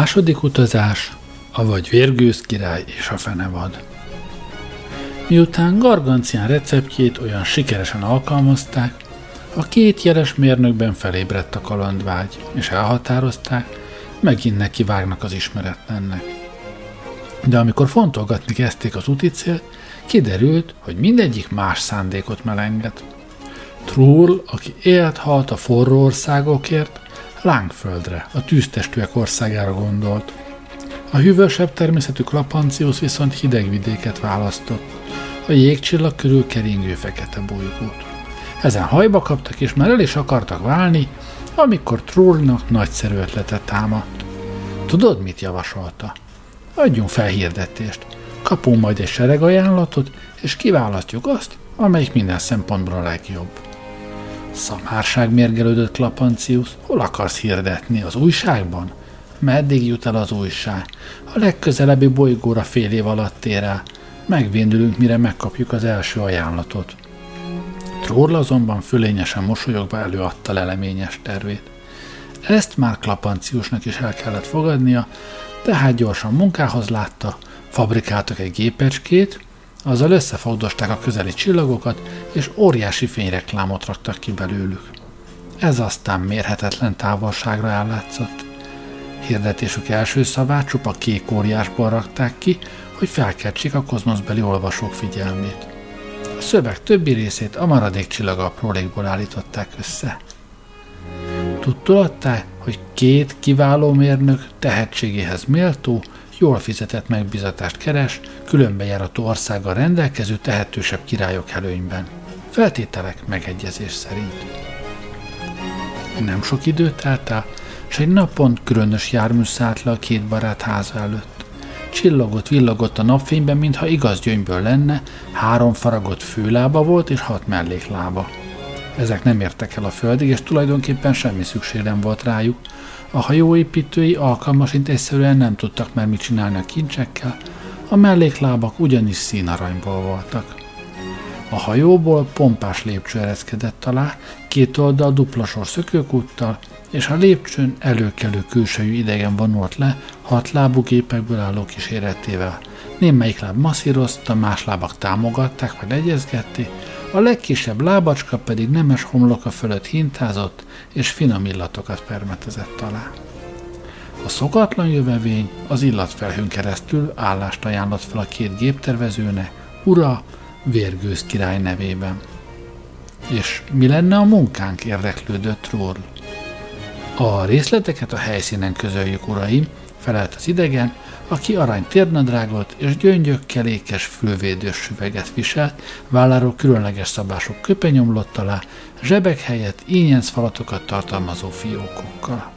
Második utazás, avagy Vérgőz király és a fenevad. Miután Gargancián receptjét olyan sikeresen alkalmazták, a két jeles mérnökben felébredt a kalandvágy, és elhatározták, megint neki vágnak az ismeretlennek. De amikor fontolgatni kezdték az úti célt, kiderült, hogy mindegyik más szándékot melenget. Trull, aki élt halt a forró országokért, Lángföldre, a tűztestűek országára gondolt. A hűvösebb természetű Klapancius viszont hideg vidéket választott, a jégcsillag körül keringő fekete bolygót. Ezen hajba kaptak, és már el is akartak válni, amikor Trullnak nagyszerű ötletet támadt. Tudod, mit javasolta? Adjunk fel hirdetést. Kapunk majd egy sereg ajánlatot, és kiválasztjuk azt, amelyik minden szempontból a legjobb. Szamárság mérgelődött Klapancius. Hol akarsz hirdetni? Az újságban? Meddig jut el az újság? A legközelebbi bolygóra fél év alatt ér el. Megvéndülünk, mire megkapjuk az első ajánlatot. Troll azonban fölényesen mosolyogva előadta leleményes tervét. Ezt már Klapanciusnak is el kellett fogadnia, tehát gyorsan munkához látta, fabrikáltak egy gépecskét, azzal összefogdosták a közeli csillagokat, és óriási fényreklámot raktak ki belőlük. Ez aztán mérhetetlen távolságra ellátszott. Hirdetésük első szavát csupa kék óriásból rakták ki, hogy felkeltsék a kozmoszbeli olvasók figyelmét. A szöveg többi részét a maradék csillag aprólékból állították össze. Tudtolatták, hogy két kiváló mérnök tehetségéhez méltó, jól fizetett megbizatást keres, különbejárató országgal rendelkező tehetősebb királyok előnyben. Feltételek megegyezés szerint. Nem sok idő telt el, és egy napon különös jármű szállt le a két barát háza előtt. Csillogott, villogott a napfényben, mintha igaz gyöngyből lenne, három faragott főlába volt és hat melléklába. Ezek nem értek el a földig, és tulajdonképpen semmi szükség nem volt rájuk, a hajóépítői alkalmasint egyszerűen nem tudtak már mit csinálni a kincsekkel, a melléklábak ugyanis színaranyból voltak. A hajóból pompás lépcső ereszkedett alá, két oldal duplasor szökőkúttal, és a lépcsőn előkelő külsejű idegen vonult le hat lábú gépekből álló kíséretével. Némelyik láb masszírozta, más lábak támogatták vagy egyezgették, a legkisebb lábacska pedig nemes homloka fölött hintázott, és finom illatokat permetezett alá. A szokatlan jövevény az illatfelhőn keresztül állást ajánlott fel a két géptervezőnek, ura, Vérgőz király nevében. És mi lenne a munkánk, érdeklődött Roll. A részleteket a helyszínen közöljük, uraim, felelt az idegen, aki arany térnadrágot és gyöngyökkel ékes fülvédős süveget viselt, válláról különleges szabások köpenyomlott alá, zsebek helyett ínyenc falatokat tartalmazó fiókokkal.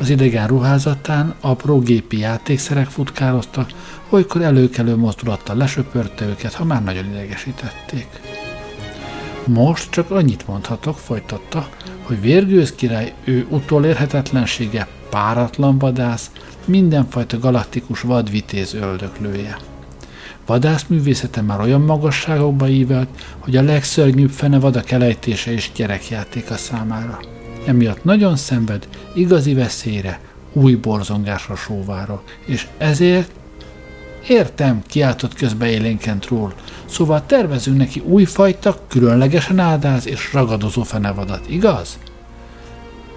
Az idegen ruházatán apró gépi játékszerek futkároztak, olykor előkelő mozdulattal lesöpörte őket, ha már nagyon idegesítették. Most csak annyit mondhatok, folytatta, hogy Vérgőz király ő utolérhetetlensége páratlan vadász, mindenfajta galaktikus vadvitéz öldöklője. Vadászművészete már olyan magasságokba ívelt, hogy a legszörnyűbb fenevad a kelejtése és gyerekjátéka számára. Emiatt nagyon szenved igazi veszélyre, új borzongásra sóvára, és ezért Értem, kiáltott közbe élénkent ról. Szóval tervezünk neki újfajta, különlegesen áldáz és ragadozó fenevadat, igaz?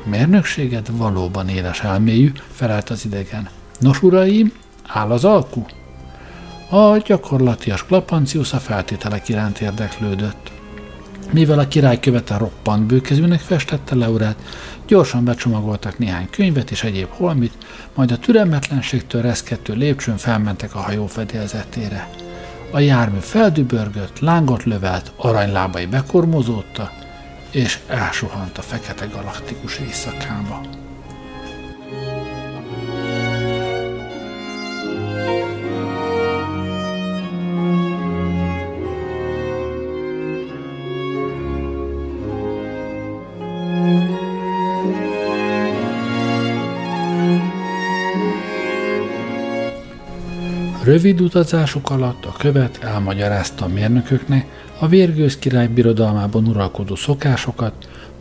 Mérnökséged valóban éles elmélyű, felelt az idegen. Nos, uraim, áll az alku? A gyakorlatias Klapancius a feltételek iránt érdeklődött. Mivel a király követe roppant bőkezűnek festette Leurát, gyorsan becsomagoltak néhány könyvet és egyéb holmit, majd a türelmetlenségtől reszkettő lépcsőn felmentek a hajó fedélzetére. A jármű feldübörgött, lángot lövelt, aranylábai bekormozódta, és elsuhant a fekete galaktikus éjszakába. Rövid utazásuk alatt a követ elmagyarázta a mérnököknek a vérgőz király birodalmában uralkodó szokásokat,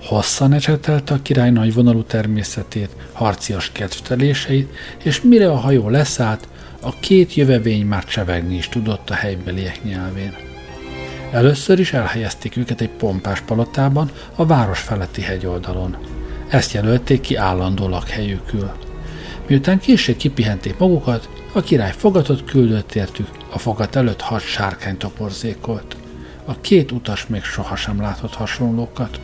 Hosszan ecsetelte a király nagyvonalú természetét, harcias kedvteléseit, és mire a hajó leszállt, a két jövevény már csevegni is tudott a helybeliek nyelvén. Először is elhelyezték őket egy pompás palotában a város feletti hegyoldalon. Ezt jelölték ki állandó lakhelyükül. Miután később kipihenték magukat, a király fogatot küldött értük, a fogat előtt hat sárkány toporzékolt. A két utas még sohasem látott hasonlókat.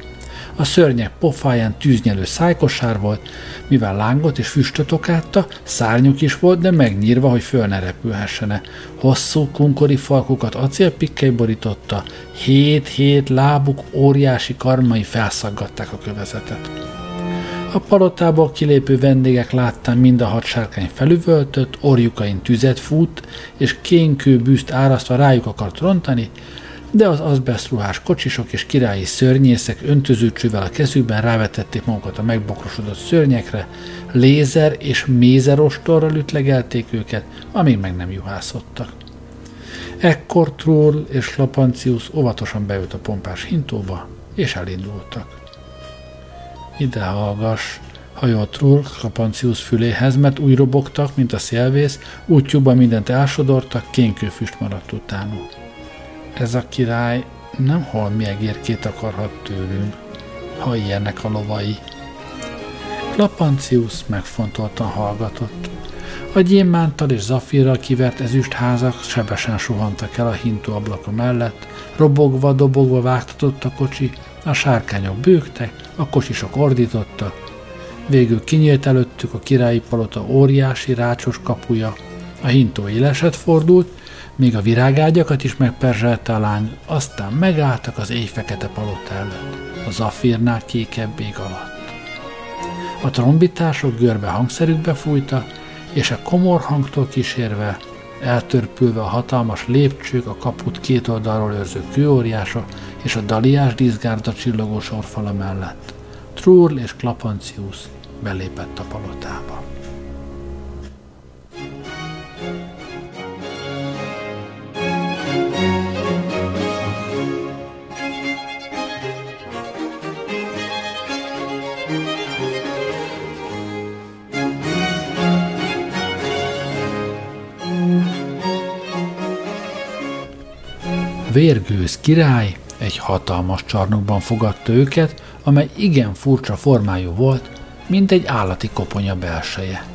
A szörnyek pofáján tűznyelő szájkosár volt, mivel lángot és füstöt okátta, szárnyuk is volt, de megnyírva, hogy föl ne repülhessene. Hosszú kunkori falkukat acélpikkely borította, hét-hét lábuk óriási karmai felszaggatták a kövezetet. A palotából kilépő vendégek láttán mind a hat sárkány felüvöltött, orjukain tüzet fut, és kénkő bűzt árasztva rájuk akart rontani, de az azbestruhás kocsisok és királyi szörnyészek öntözőcsővel a kezükben rávetették magukat a megbokrosodott szörnyekre, lézer és mézerostorral ütlegelték őket, amíg meg nem juhászottak. Ekkor Troll és Lapancius óvatosan beült a pompás hintóba, és elindultak. Ide hallgass, hajolt Troll Lapancius füléhez, mert úgy robogtak, mint a szélvész, útjukban mindent elsodortak, kénkőfüst maradt utánuk ez a király nem holmi egérkét akarhat tőlünk, ha ilyenek a lovai. Klapancius megfontoltan hallgatott. A gyémántal és zafírral kivert ezüstházak sebesen suhantak el a hintó ablaka mellett, robogva, dobogva vágtatott a kocsi, a sárkányok bőgtek, a kocsisok ordítottak. Végül kinyílt előttük a királyi palota óriási rácsos kapuja, a hintó éleset fordult, még a virágágyakat is megperzselte a lány, aztán megálltak az éjfekete palota előtt, a zafírnál kékebb ég alatt. A trombitások görbe hangszerükbe fújta, és a komor hangtól kísérve, eltörpülve a hatalmas lépcsők, a kaput két oldalról őrző kőóriások és a daliás díszgárda csillogó sorfala mellett. Trúrl és Klapancius belépett a palotába. Vérgőz király egy hatalmas csarnokban fogadta őket, amely igen furcsa formájú volt, mint egy állati koponya belseje.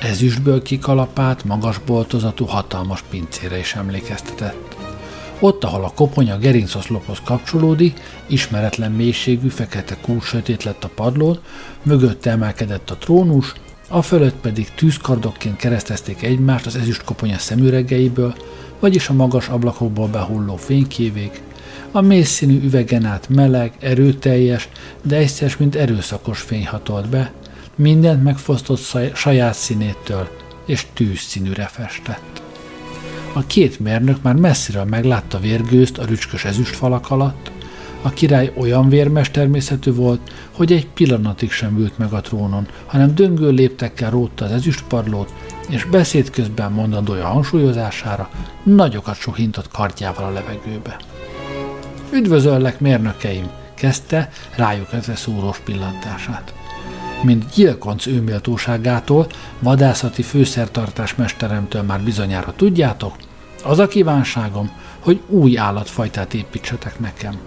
Ezüstből kikalapált, magas boltozatú hatalmas pincére is emlékeztetett. Ott, ahol a koponya gerincoszlophoz kapcsolódik, ismeretlen mélységű fekete kúr lett a padlón, mögött emelkedett a trónus, a fölött pedig tűzkardokként keresztezték egymást az ezüst koponya szemüregeiből, vagyis a magas ablakokból behulló fénykévék, a mészszínű üvegen át meleg, erőteljes, de egyszer, mint erőszakos fény hatolt be, mindent megfosztott saját színétől, és tűzszínűre festett. A két mérnök már messziről meglátta vérgőzt a rücskös ezüstfalak alatt, a király olyan vérmes természetű volt, hogy egy pillanatig sem ült meg a trónon, hanem döngő léptekkel rótta az ezüstpadlót, és beszéd közben mondandója hangsúlyozására nagyokat suhintott kardjával a levegőbe. Üdvözöllek, mérnökeim! kezdte rájuk ezre szúrós pillantását. Mint gyilkonc őméltóságától, vadászati főszertartás mesteremtől már bizonyára tudjátok, az a kívánságom, hogy új állatfajtát építsetek nekem.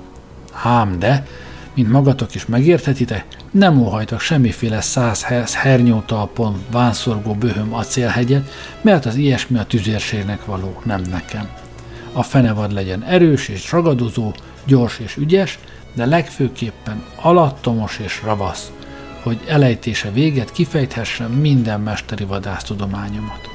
Ám de, mint magatok is megérthetitek, nem óhajtak semmiféle száz hernyótalpon vánszorgó böhöm acélhegyet, mert az ilyesmi a tüzérségnek való, nem nekem. A fenevad legyen erős és ragadozó, gyors és ügyes, de legfőképpen alattomos és ravasz, hogy elejtése véget kifejthessen minden mesteri vadásztudományomat.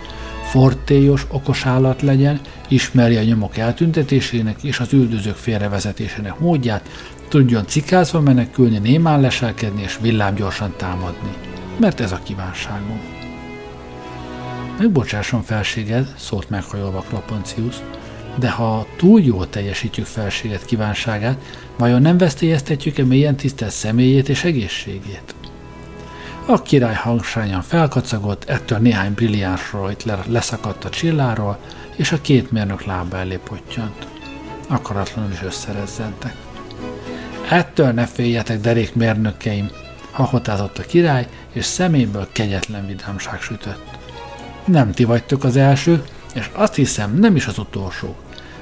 Fortélyos, okos állat legyen, ismerje a nyomok eltüntetésének és az üldözők félrevezetésének módját, tudjon cikázva menekülni, némán leselkedni és villámgyorsan támadni. Mert ez a kívánságom. Megbocsásson felséged, szólt meghajolva Klapancius, de ha túl jól teljesítjük felséget kívánságát, vajon nem veszélyeztetjük-e mélyen tisztelt személyét és egészségét? A király hangsányan felkacagott, ettől néhány brilliáns rajt leszakadt a csilláról, és a két mérnök lába elé pottyant. Akaratlanul is összerezzentek. Ettől ne féljetek, derék mérnökeim, hahotázott a király, és szeméből kegyetlen vidámság sütött. Nem ti vagytok az első, és azt hiszem nem is az utolsó.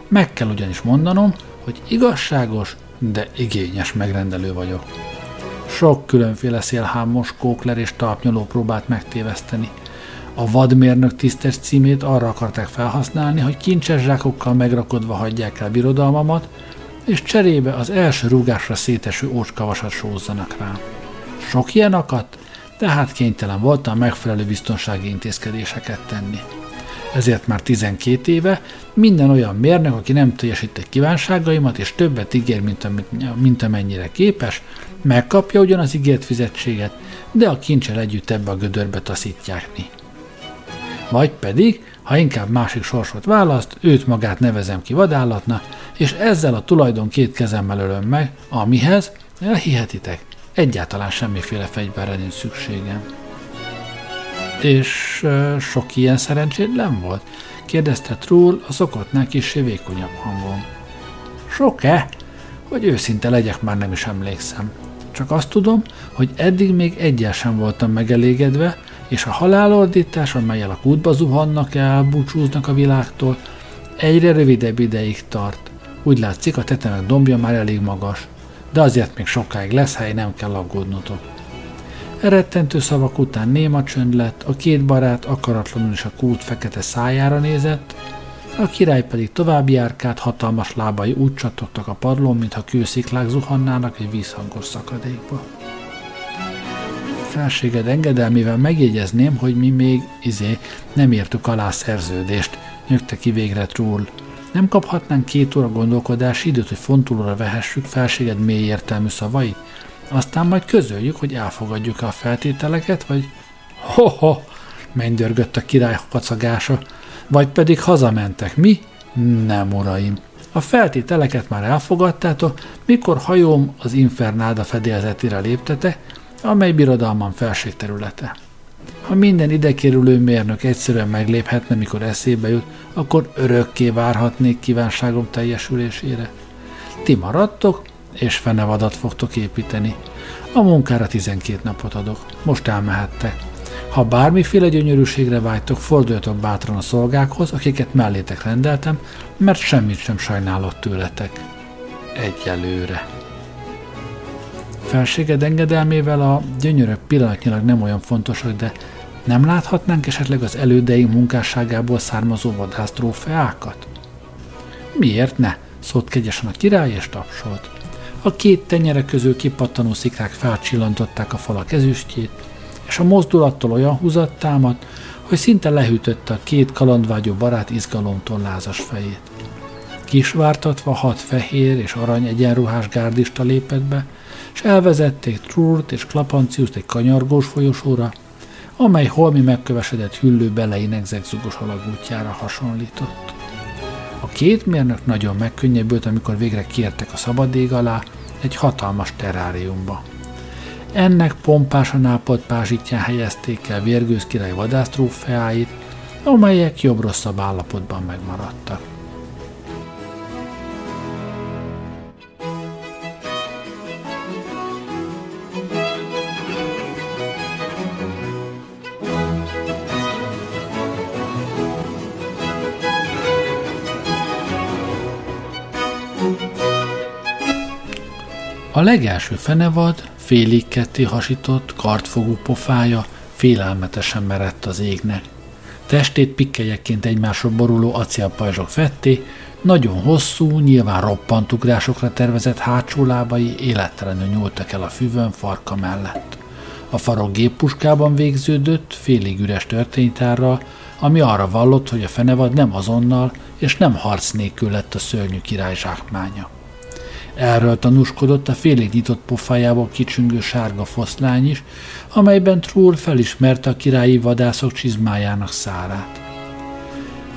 Meg kell ugyanis mondanom, hogy igazságos, de igényes megrendelő vagyok. Sok különféle szélhámos, kókler és talpnyoló próbált megtéveszteni. A vadmérnök tisztes címét arra akarták felhasználni, hogy kincses zsákokkal megrakodva hagyják el birodalmamat, és cserébe az első rúgásra széteső ócskavasat sózzanak rá. Sok ilyen akadt, tehát kénytelen voltam megfelelő biztonsági intézkedéseket tenni. Ezért már 12 éve minden olyan mérnök, aki nem teljesíti kívánságaimat, és többet ígér, mint, amit, mint amennyire képes, megkapja ugyan az ígért fizetséget, de a kincsel együtt ebbe a gödörbe taszítják mi. Vagy pedig, ha inkább másik sorsot választ, őt magát nevezem ki vadállatna, és ezzel a tulajdon két kezemmel ölöm meg, amihez, elhihetitek, egyáltalán semmiféle fegyverre nincs szükségem. És uh, sok ilyen szerencsétlen volt? kérdezte Trull a szokottnál kis vékonyabb hangon. Sok-e? Hogy őszinte legyek, már nem is emlékszem. Csak azt tudom, hogy eddig még egyel sem voltam megelégedve, és a halálordítás, amelyel a kútba zuhannak el, búcsúznak a világtól, egyre rövidebb ideig tart. Úgy látszik, a tetemek dombja már elég magas, de azért még sokáig lesz hely, nem kell aggódnotok. Erettentő szavak után néma csönd lett, a két barát akaratlanul is a kút fekete szájára nézett, a király pedig tovább járkált, hatalmas lábai úgy csatogtak a padlón, mintha kősziklák zuhannának egy vízhangos szakadékba. Felséged engedelmével megjegyezném, hogy mi még izé nem értük alá szerződést, nyögte ki végre Trull. Nem kaphatnánk két óra gondolkodási időt, hogy fontolóra vehessük felséged mély értelmű szavait? Aztán majd közöljük, hogy elfogadjuk a feltételeket, vagy ho-ho, mennydörgött a király kacagása, vagy pedig hazamentek. Mi? Nem, uraim. A feltételeket már elfogadtátok, mikor hajóm az Infernáda fedélzetére léptete, amely birodalman felségterülete. Ha minden idekérülő mérnök egyszerűen megléphetne, mikor eszébe jut, akkor örökké várhatnék kívánságom teljesülésére. Ti maradtok, és fenevadat fogtok építeni. A munkára 12 napot adok. Most elmehettek. Ha bármiféle gyönyörűségre vágytok, forduljatok bátran a szolgákhoz, akiket mellétek rendeltem, mert semmit sem sajnálok tőletek. Egyelőre. Felséged engedelmével a gyönyörök pillanatnyilag nem olyan fontosak, de nem láthatnánk esetleg az elődeink munkásságából származó vadász trófeákat? Miért ne? szólt kegyesen a király és tapsolt. A két tenyere közül kipattanó szikrák felcsillantották a falak ezüstjét, és a mozdulattól olyan húzat támadt, hogy szinte lehűtötte a két kalandvágyó barát izgalomtól lázas fejét. Kisvártatva hat fehér és arany egyenruhás gárdista lépett be, és elvezették Trurt és Klapanciuszt egy kanyargós folyosóra, amely holmi megkövesedett hüllő beleinek zegzugos alagútjára hasonlított. A két mérnök nagyon megkönnyebbült, amikor végre kértek a szabad ég alá egy hatalmas teráriumba. Ennek pompásan ápolt pázsitján helyezték el Vérgőz király vadásztrófeáit, amelyek jobb-rosszabb állapotban megmaradtak. A legelső fenevad, félig ketté hasított, kartfogú pofája félelmetesen merett az égnek. Testét pikkelyekként egymásra boruló acélpajzsok fetté, nagyon hosszú, nyilván roppant ugrásokra tervezett hátsó lábai élettelenül nyúltak el a füvön farka mellett. A farok géppuskában végződött, félig üres történytárral, ami arra vallott, hogy a fenevad nem azonnal és nem harc nélkül lett a szörnyű király zsákmánya. Erről tanúskodott a félig nyitott pofájából kicsüngő sárga foszlány is, amelyben Trull felismerte a királyi vadászok csizmájának szárát.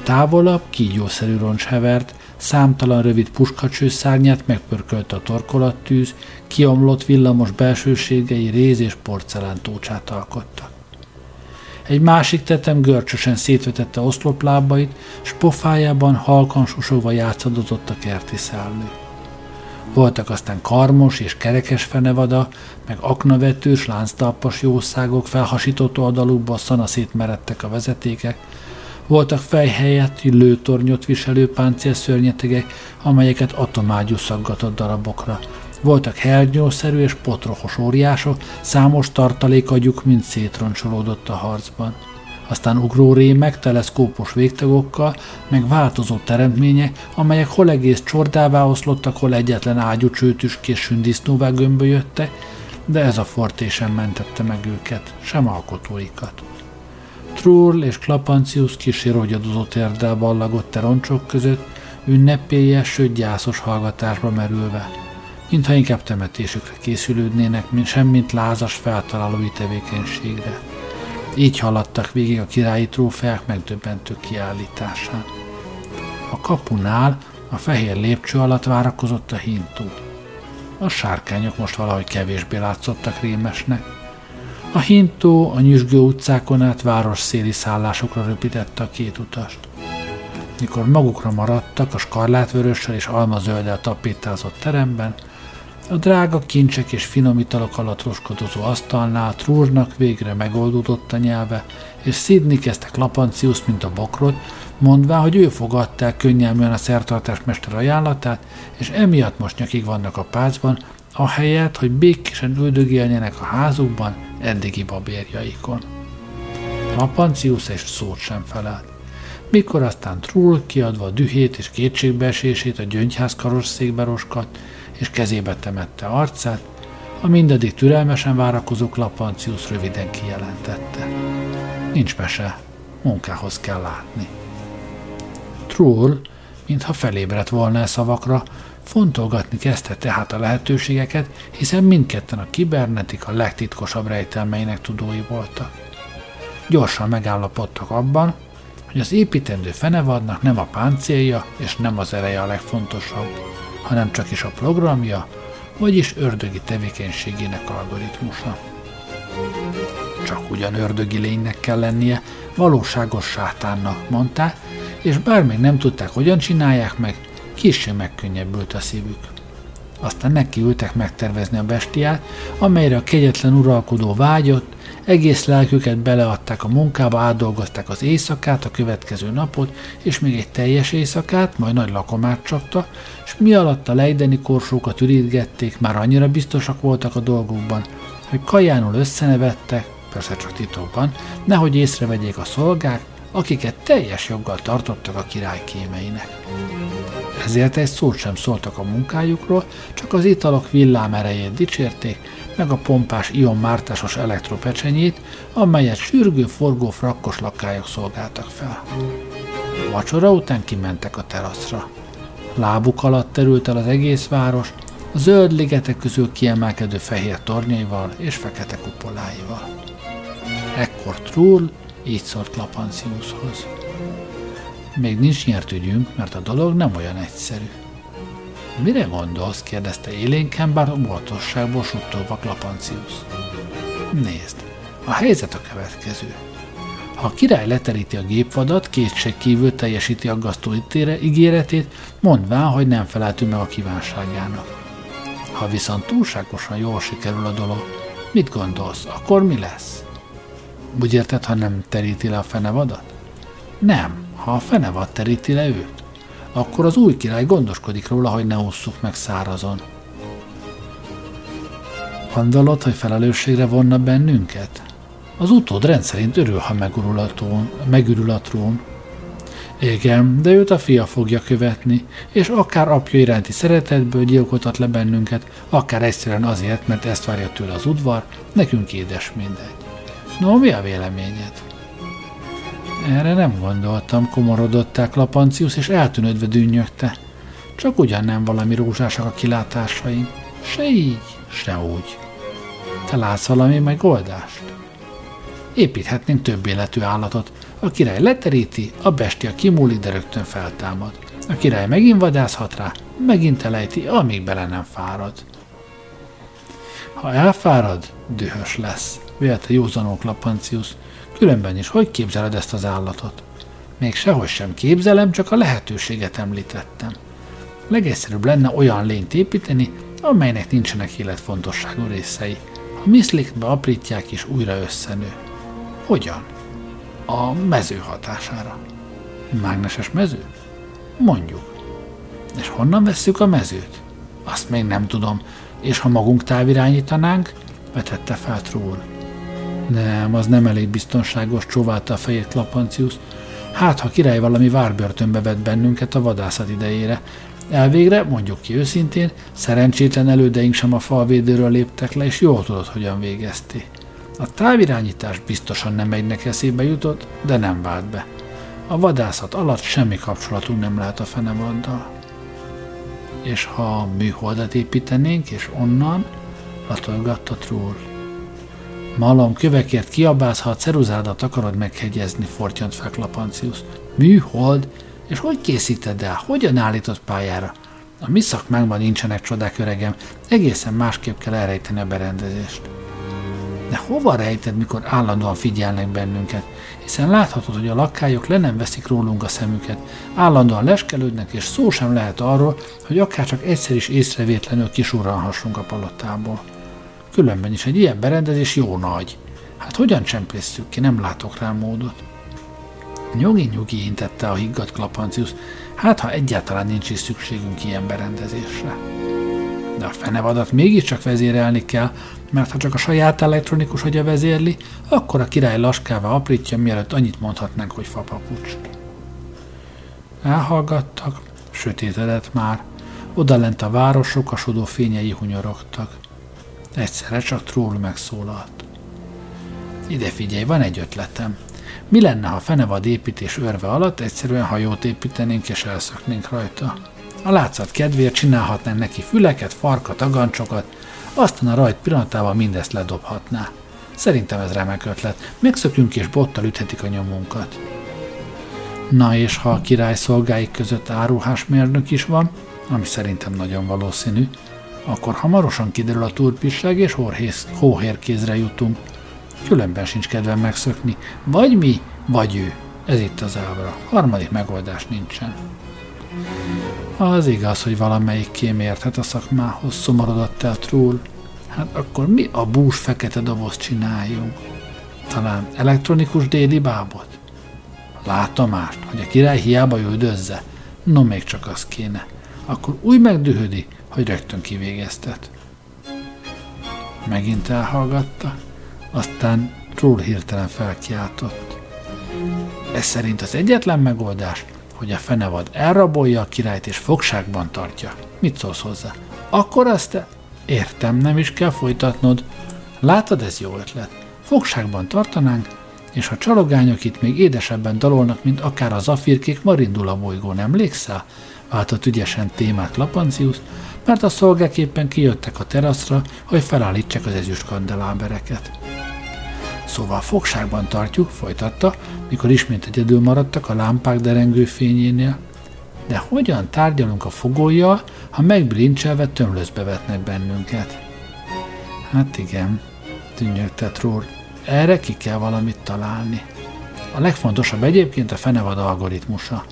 Távolabb kígyószerű roncs hevert, számtalan rövid puskacső szárnyát megpörkölte a torkolattűz, kiomlott villamos belsőségei réz és porcelántócsát alkottak. Egy másik tetem görcsösen szétvetette oszloplábait, s pofájában halkan susogva játszadozott a kerti szállő. Voltak aztán karmos és kerekes fenevada, meg aknavetős, lánctalpas jószágok felhasított oldalukba szanaszét meredtek a vezetékek, voltak fejhelyett lőtornyot viselő páncélszörnyetegek, amelyeket atomágyú szaggatott darabokra. Voltak hernyószerű és potrohos óriások, számos tartalékagyuk mind szétroncsolódott a harcban aztán ugrórémek, teleszkópos végtagokkal, meg változó teremtmények, amelyek hol egész csordává oszlottak, hol egyetlen ágyú csőtüskés sündisznóvá gömbölyöttek, de ez a forté sem mentette meg őket, sem alkotóikat. Trull és Klapancius kis rogyadozó térdel ballagott a roncsok között, ünnepélyes, sőt gyászos hallgatásba merülve, mintha inkább temetésükre készülődnének, mint semmint lázas feltalálói tevékenységre. Így haladtak végig a királyi trófeák megdöbbentő kiállításán. A kapunál a fehér lépcső alatt várakozott a hintó. A sárkányok most valahogy kevésbé látszottak rémesnek. A hintó a nyüzsgő utcákon át város széli szállásokra röpítette a két utast. Mikor magukra maradtak a skarlátvörössel és almazölddel tapétázott teremben, a drága kincsek és finom italok alatt roskadozó asztalnál Trúrnak végre megoldódott a nyelve, és szidni kezdte Klapancius, mint a bokrot, mondvá, hogy ő fogadta el könnyelműen a szertartásmester ajánlatát, és emiatt most nyakig vannak a pácban, ahelyett, hogy békésen üldögéljenek a házukban eddigi babérjaikon. Klapancius egy szót sem felelt. Mikor aztán Trull kiadva a dühét és kétségbeesését a gyöngyház karosszékbe roskadt, és kezébe temette arcát, a mindaddig türelmesen várakozó Klapancius röviden kijelentette. Nincs mese, munkához kell látni. Trull, mintha felébredt volna a szavakra, fontolgatni kezdte tehát a lehetőségeket, hiszen mindketten a kibernetika legtitkosabb rejtelmeinek tudói voltak. Gyorsan megállapodtak abban, hogy az építendő fenevadnak nem a páncélja és nem az ereje a legfontosabb, hanem csak is a programja, vagyis ördögi tevékenységének algoritmusa. Csak ugyan ördögi lénynek kell lennie, valóságos sátánnak, mondták, és bár még nem tudták, hogyan csinálják meg, kissé megkönnyebbült a szívük. Aztán nekiültek megtervezni a bestiát, amelyre a kegyetlen uralkodó vágyott, egész lelküket beleadták a munkába, átdolgozták az éjszakát, a következő napot, és még egy teljes éjszakát, majd nagy lakomát csapta, és mi alatt a lejdeni korsókat ürítgették, már annyira biztosak voltak a dolgukban, hogy kajánul összenevettek, persze csak titokban, nehogy észrevegyék a szolgák, akiket teljes joggal tartottak a király kémeinek. Ezért egy szót sem szóltak a munkájukról, csak az italok villám erejét dicsérték, meg a pompás ionmártásos elektropecsenyét, amelyet sürgő forgó frakkos lakályok szolgáltak fel. Vacsora után kimentek a teraszra. Lábuk alatt terült el az egész város, a zöld ligetek közül kiemelkedő fehér tornyaival és fekete kupoláival. Ekkor Trull így szólt Lapanciushoz. Még nincs nyert ügyünk, mert a dolog nem olyan egyszerű. Mire gondolsz? kérdezte élénken, bár óvatosságból suttogva Klapancius. Nézd, a helyzet a következő. Ha a király leteríti a gépvadat, kétség kívül teljesíti aggasztó ígéretét, mondván, hogy nem feleltünk meg a kívánságának. Ha viszont túlságosan jól sikerül a dolog, mit gondolsz, akkor mi lesz? Úgy érted, ha nem teríti le a fenevadat? Nem, ha a fenevad teríti le őt akkor az új király gondoskodik róla, hogy ne osszuk meg szárazon. Gondolod, hogy felelősségre vonna bennünket? Az utód rendszerint örül, ha megürül a, trón, megürül a trón. Igen, de őt a fia fogja követni, és akár apja iránti szeretetből gyilkoltat le bennünket, akár egyszerűen azért, mert ezt várja tőle az udvar, nekünk édes mindegy. No, mi a véleményed? Erre nem gondoltam, komorodották Lapancius, és eltűnődve dünnyögte. Csak ugyan nem valami rózsásak a kilátásaim. Se így, se úgy. Te látsz valami megoldást? Építhetnénk több életű állatot. A király leteríti, a bestia kimúlik, de rögtön feltámad. A király megint vadászhat rá, megint elejti, amíg bele nem fárad. Ha elfárad, dühös lesz, vélte józanok Lapancius. Különben is, hogy képzeled ezt az állatot? Még sehogy sem képzelem, csak a lehetőséget említettem. Legegyszerűbb lenne olyan lényt építeni, amelynek nincsenek életfontosságú részei. A miszlikbe aprítják és újra összenő. Hogyan? A mező hatására. Mágneses mező? Mondjuk. És honnan vesszük a mezőt? Azt még nem tudom. És ha magunk távirányítanánk? Vetette fel Trúl. Nem, az nem elég biztonságos, csóválta a fejét Lapancius. Hát, ha király valami várbörtönbe vett bennünket a vadászat idejére. Elvégre, mondjuk ki őszintén, szerencsétlen elődeink sem a falvédőről léptek le, és jól tudod, hogyan végezti. A távirányítás biztosan nem egynek eszébe jutott, de nem vált be. A vadászat alatt semmi kapcsolatunk nem lehet a fenevaddal. És ha műholdat építenénk, és onnan, latolgatta Trull. Malom kövekért kiabálsz, ha a ceruzádat akarod meghegyezni, fortyant fel Klapancius. Műhold? És hogy készíted el? Hogyan állított pályára? A mi szakmánkban nincsenek csodák, öregem. Egészen másképp kell elrejteni a berendezést. De hova rejted, mikor állandóan figyelnek bennünket? Hiszen láthatod, hogy a lakályok le nem veszik rólunk a szemüket. Állandóan leskelődnek, és szó sem lehet arról, hogy akár csak egyszer is észrevétlenül kisurranhassunk a palotából. Különben is egy ilyen berendezés jó nagy. Hát hogyan csempészszük ki, nem látok rá módot. Nyugi-nyugi intette a higgadt Klapancius, hát ha egyáltalán nincs is szükségünk ilyen berendezésre. De a fenevadat mégiscsak vezérelni kell, mert ha csak a saját elektronikus agya vezérli, akkor a király laskával aprítja, mielőtt annyit mondhatnánk, hogy fapapucs. Elhallgattak, sötétedett már, odalent a város sokasodó fényei hunyorogtak. Egyszerre csak Troll megszólalt. Ide figyelj, van egy ötletem. Mi lenne, ha fenevad építés örve alatt egyszerűen hajót építenénk és elszöknénk rajta? A látszat kedvéért csinálhatnánk neki füleket, farkat, agancsokat, aztán a rajt pillanatában mindezt ledobhatná. Szerintem ez remek ötlet. Megszökünk és bottal üthetik a nyomunkat. Na és ha a király szolgáik között áruhásmérnök is van, ami szerintem nagyon valószínű, akkor hamarosan kiderül a turpisság, és hóhérkézre jutunk. Különben sincs kedvem megszökni. Vagy mi, vagy ő. Ez itt az ábra. Harmadik megoldás nincsen. Az igaz, hogy valamelyik kém érthet a szakmához, szomorodott el Trull. Hát akkor mi a bús fekete dobozt csináljunk? Talán elektronikus déli bábot? Látomást, hogy a király hiába üldözze? No, még csak az kéne. Akkor úgy megdühödi, hogy rögtön kivégeztet. Megint elhallgatta, aztán Trull hirtelen felkiáltott. Ez szerint az egyetlen megoldás, hogy a fenevad elrabolja a királyt és fogságban tartja. Mit szólsz hozzá? Akkor ezt te... Értem, nem is kell folytatnod. Látod, ez jó ötlet. Fogságban tartanánk, és a csalogányok itt még édesebben dalolnak, mint akár a zafirkék marindula bolygón, emlékszel? Váltott ügyesen témát Lapancius, mert a szolgák éppen kijöttek a teraszra, hogy felállítsák az ezüst kandelábereket. Szóval fogságban tartjuk, folytatta, mikor ismét egyedül maradtak a lámpák derengő fényénél. De hogyan tárgyalunk a fogójjal, ha megblincselve tömlözbe vetnek bennünket? Hát igen, tűnyögte Trór. Erre ki kell valamit találni. A legfontosabb egyébként a fenevad algoritmusa.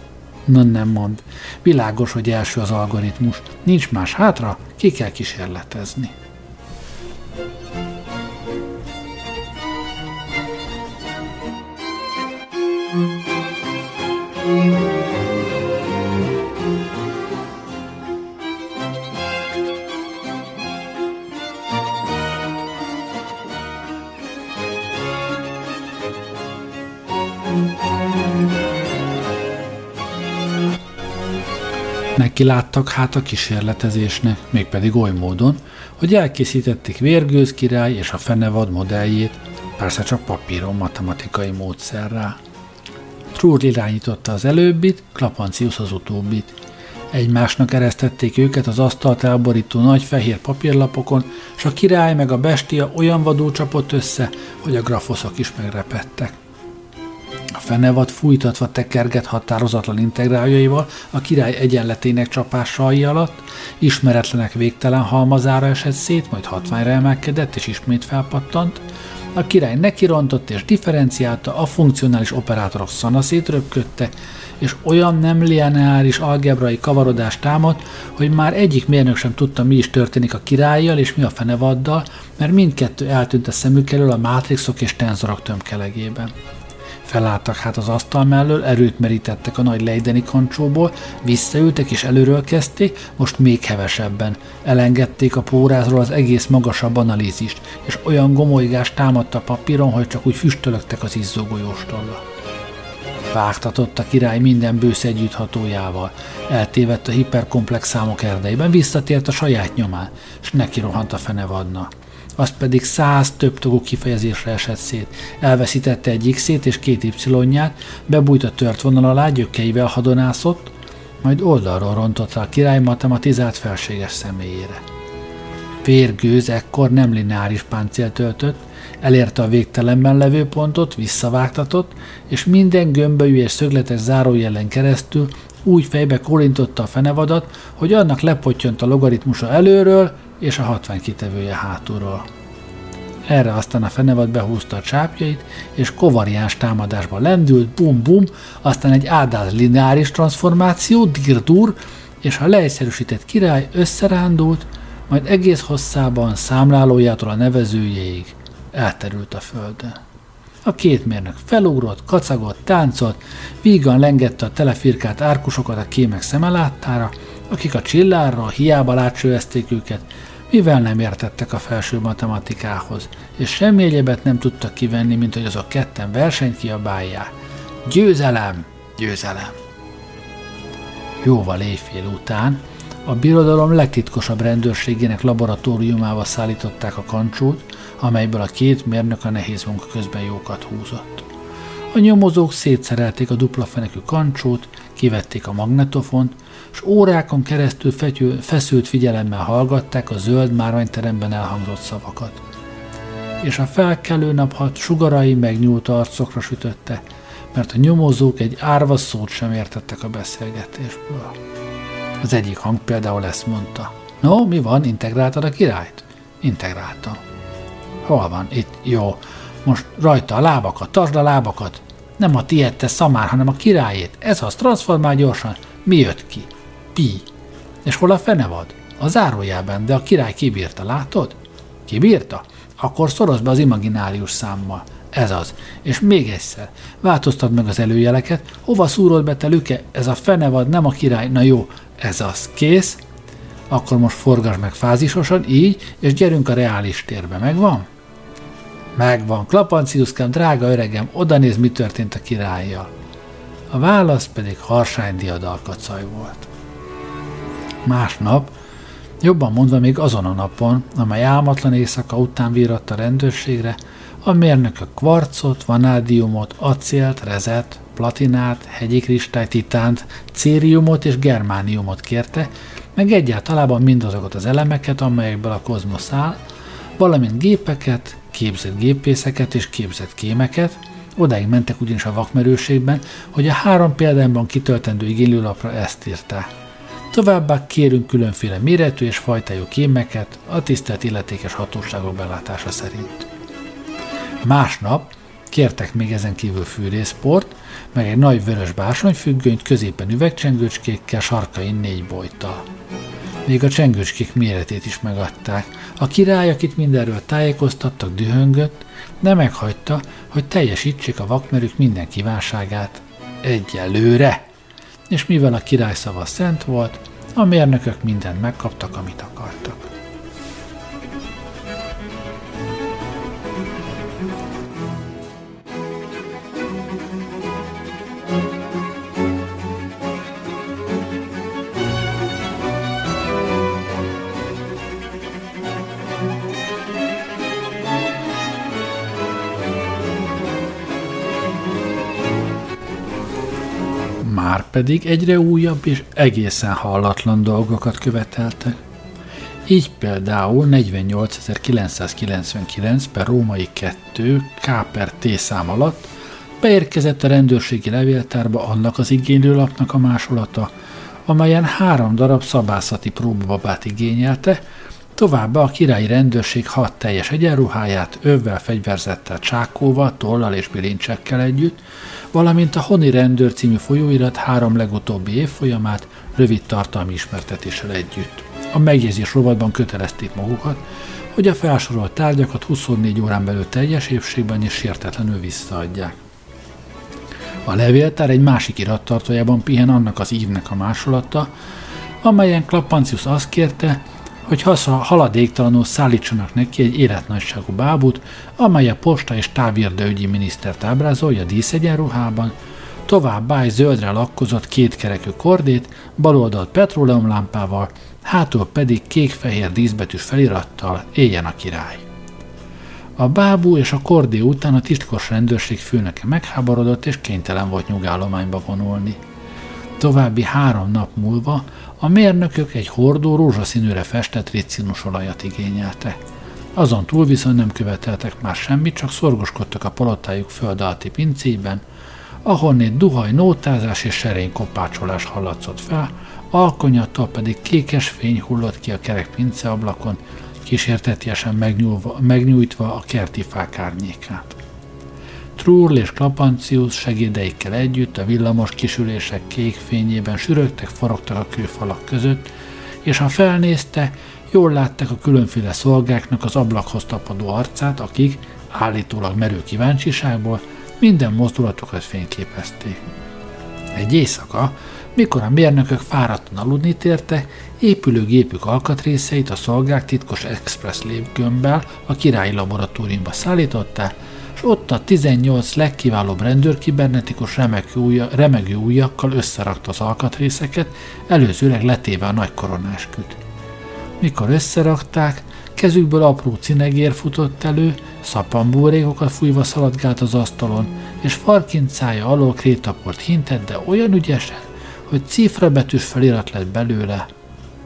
Na nem mond. Világos, hogy első az algoritmus. Nincs más hátra, ki kell kísérletezni. Nekiláttak hát a kísérletezésnek, mégpedig oly módon, hogy elkészítették Vérgőz király és a fenevad modelljét, persze csak papíron matematikai módszerrel. Trúr irányította az előbbit, Klapancius az utóbbit. Egymásnak eresztették őket az asztalt elborító nagy fehér papírlapokon, és a király meg a bestia olyan vadul csapott össze, hogy a grafoszok is megrepettek. Fenevad fújtatva tekerget határozatlan integráljaival a király egyenletének csapásai alatt, ismeretlenek végtelen halmazára esett szét, majd hatványra emelkedett és ismét felpattant, A király nekirontott és differenciálta, a funkcionális operátorok szanaszét röpködte, és olyan nem lineáris algebrai kavarodás támadt, hogy már egyik mérnök sem tudta, mi is történik a királlyal és mi a fenevaddal, mert mindkettő eltűnt a szemük elől a mátrixok és tenzorok tömkelegében. Felálltak hát az asztal mellől, erőt merítettek a nagy lejdeni kancsóból, visszaültek és előről kezdték, most még hevesebben. Elengedték a pórázról az egész magasabb analízist, és olyan gomolygást támadta a papíron, hogy csak úgy füstölögtek az izzó jóstolla. Vágtatott a király minden bősz együtthatójával. Eltévedt a hiperkomplex számok erdeiben, visszatért a saját nyomán, és neki rohant a fenevadna. Azt pedig száz több tagú kifejezésre esett szét. Elveszítette egy x és két y-ját, bebújt a tört vonal alá, gyökkeivel hadonászott, majd oldalról rontotta a király matematizált felséges személyére. Vérgőz ekkor nem lineáris páncél töltött, elérte a végtelenben levő pontot, visszavágtatott, és minden gömbölyű és szögletes zárójelen keresztül úgy fejbe korintotta a fenevadat, hogy annak lepottyant a logaritmusa előről, és a hatvány kitevője hátulról. Erre aztán a fenevad behúzta a csápjait, és kovariáns támadásba lendült, bum-bum, aztán egy áldás lineáris transformáció, dirdur, és a leegyszerűsített király összerándult, majd egész hosszában számlálójától a nevezőjéig elterült a földön. A két mérnök felugrott, kacagott, táncolt, vígan lengette a telefirkált árkusokat a kémek szemeláttára, akik a csillárra hiába látsőezték őket, mivel nem értettek a felső matematikához, és semmi egyebet nem tudtak kivenni, mint hogy azok ketten versenyt kiabálják. Győzelem! Győzelem! Jóval éjfél után a birodalom legtitkosabb rendőrségének laboratóriumába szállították a kancsót, amelyből a két mérnök a nehéz munka közben jókat húzott. A nyomozók szétszerelték a dupla fenekű kancsót, kivették a magnetofont, és órákon keresztül fegyő, feszült figyelemmel hallgatták a zöld márványteremben elhangzott szavakat. És a felkelő naphat sugarai megnyúlt arcokra sütötte, mert a nyomozók egy árva szót sem értettek a beszélgetésből. Az egyik hang például ezt mondta. No, mi van, integráltad a királyt? Integráltam. Hol van? Itt, jó. Most rajta a lábakat, tartsd a lábakat. Nem a tiéd, te szamár, hanem a királyét. Ez az, transformál gyorsan. Mi jött ki? Pi. És hol a fenevad? A zárójában, de a király kibírta, látod? Kibírta? Akkor szoroz be az imaginárius számmal. Ez az. És még egyszer. Változtad meg az előjeleket. Hova szúrod be te lüke? Ez a fenevad, nem a király. Na jó, ez az. Kész? Akkor most forgass meg fázisosan, így, és gyerünk a reális térbe. Megvan? Megvan. Klapanciuszkám, drága öregem, oda néz, mi történt a királlyal. A válasz pedig harsány diadalkacaj volt. Másnap, jobban mondva még azon a napon, amely álmatlan éjszaka után víratt a rendőrségre, a mérnökök kvarcot, vanádiumot, acélt, rezet, platinát, hegyi kristály, titánt, cériumot és germániumot kérte, meg egyáltalában mindazokat az elemeket, amelyekből a kozmosz áll, valamint gépeket, képzett gépészeket és képzett kémeket, odáig mentek ugyanis a vakmerőségben, hogy a három példányban kitöltendő igénylőlapra ezt írták. Továbbá kérünk különféle méretű és fajtájú kémeket a tisztelt illetékes hatóságok belátása szerint. Másnap kértek még ezen kívül fűrészport, meg egy nagy vörös bársonyfüggönyt középen üvegcsengőcskékkel, sarkain négy bojtal. Még a csengőcskék méretét is megadták. A király, akit mindenről tájékoztattak, dühöngött, de meghagyta, hogy teljesítsék a vakmerők minden kívánságát. Egyelőre! És mivel a király szava szent volt, a mérnökök mindent megkaptak, amit akartak. Pedig egyre újabb és egészen hallatlan dolgokat követeltek. Így például 48.999 per római 2 K per T szám alatt beérkezett a rendőrségi levéltárba annak az igénylőlapnak a másolata, amelyen három darab szabászati próbababát igényelte, Továbbá a királyi rendőrség hat teljes egyenruháját, övvel, fegyverzettel, csákóval, tollal és bilincsekkel együtt, valamint a Honi Rendőr című folyóirat három legutóbbi évfolyamát rövid tartalmi ismertetéssel együtt. A megjegyzés rovatban kötelezték magukat, hogy a felsorolt tárgyakat 24 órán belül teljes épségben és sértetlenül visszaadják. A levéltár egy másik irattartójában pihen annak az ívnek a másolata, amelyen Klappancius azt kérte, hogy haladéktalanul szállítsanak neki egy életnagyságú bábút, amely a posta és távirdaügyi minisztert ábrázolja díszegyenruhában, továbbá egy zöldre lakkozott kétkerekű kordét, baloldalt petróleumlámpával, hátul pedig kék-fehér díszbetűs felirattal éljen a király. A bábú és a kordé után a titkos rendőrség főnöke megháborodott és kénytelen volt nyugállományba vonulni. További három nap múlva a mérnökök egy hordó rózsaszínűre festett ricinus olajat igényelte. Azon túl viszont nem követeltek már semmit, csak szorgoskodtak a palotájuk föld alatti pincében, ahonnét duhaj, nótázás és serény kopácsolás hallatszott fel, alkonyattól pedig kékes fény hullott ki a kerek pinceablakon, kísértetiesen megnyújtva a kerti fák árnyékát. Trúrl és Klapancius segédeikkel együtt a villamos kisülések kék fényében sürögtek, forogtak a kőfalak között, és ha felnézte, jól látták a különféle szolgáknak az ablakhoz tapadó arcát, akik, állítólag merő kíváncsiságból, minden mozdulatokat fényképezték. Egy éjszaka, mikor a mérnökök fáradtan aludni térte, épülőgépük alkatrészeit a szolgák titkos express lépgömbbel a királyi laboratóriumba szállították, ott a 18 legkiválóbb rendőr kibernetikus remegő, ujja, remegő ujjakkal összerakta az alkatrészeket, előzőleg letéve a nagy koronásküt. Mikor összerakták, kezükből apró cinegér futott elő, szapambúrékokat fújva szaladgált az asztalon, és farkincája alól krétaport hintett, de olyan ügyesen, hogy cifrabetűs felirat lett belőle.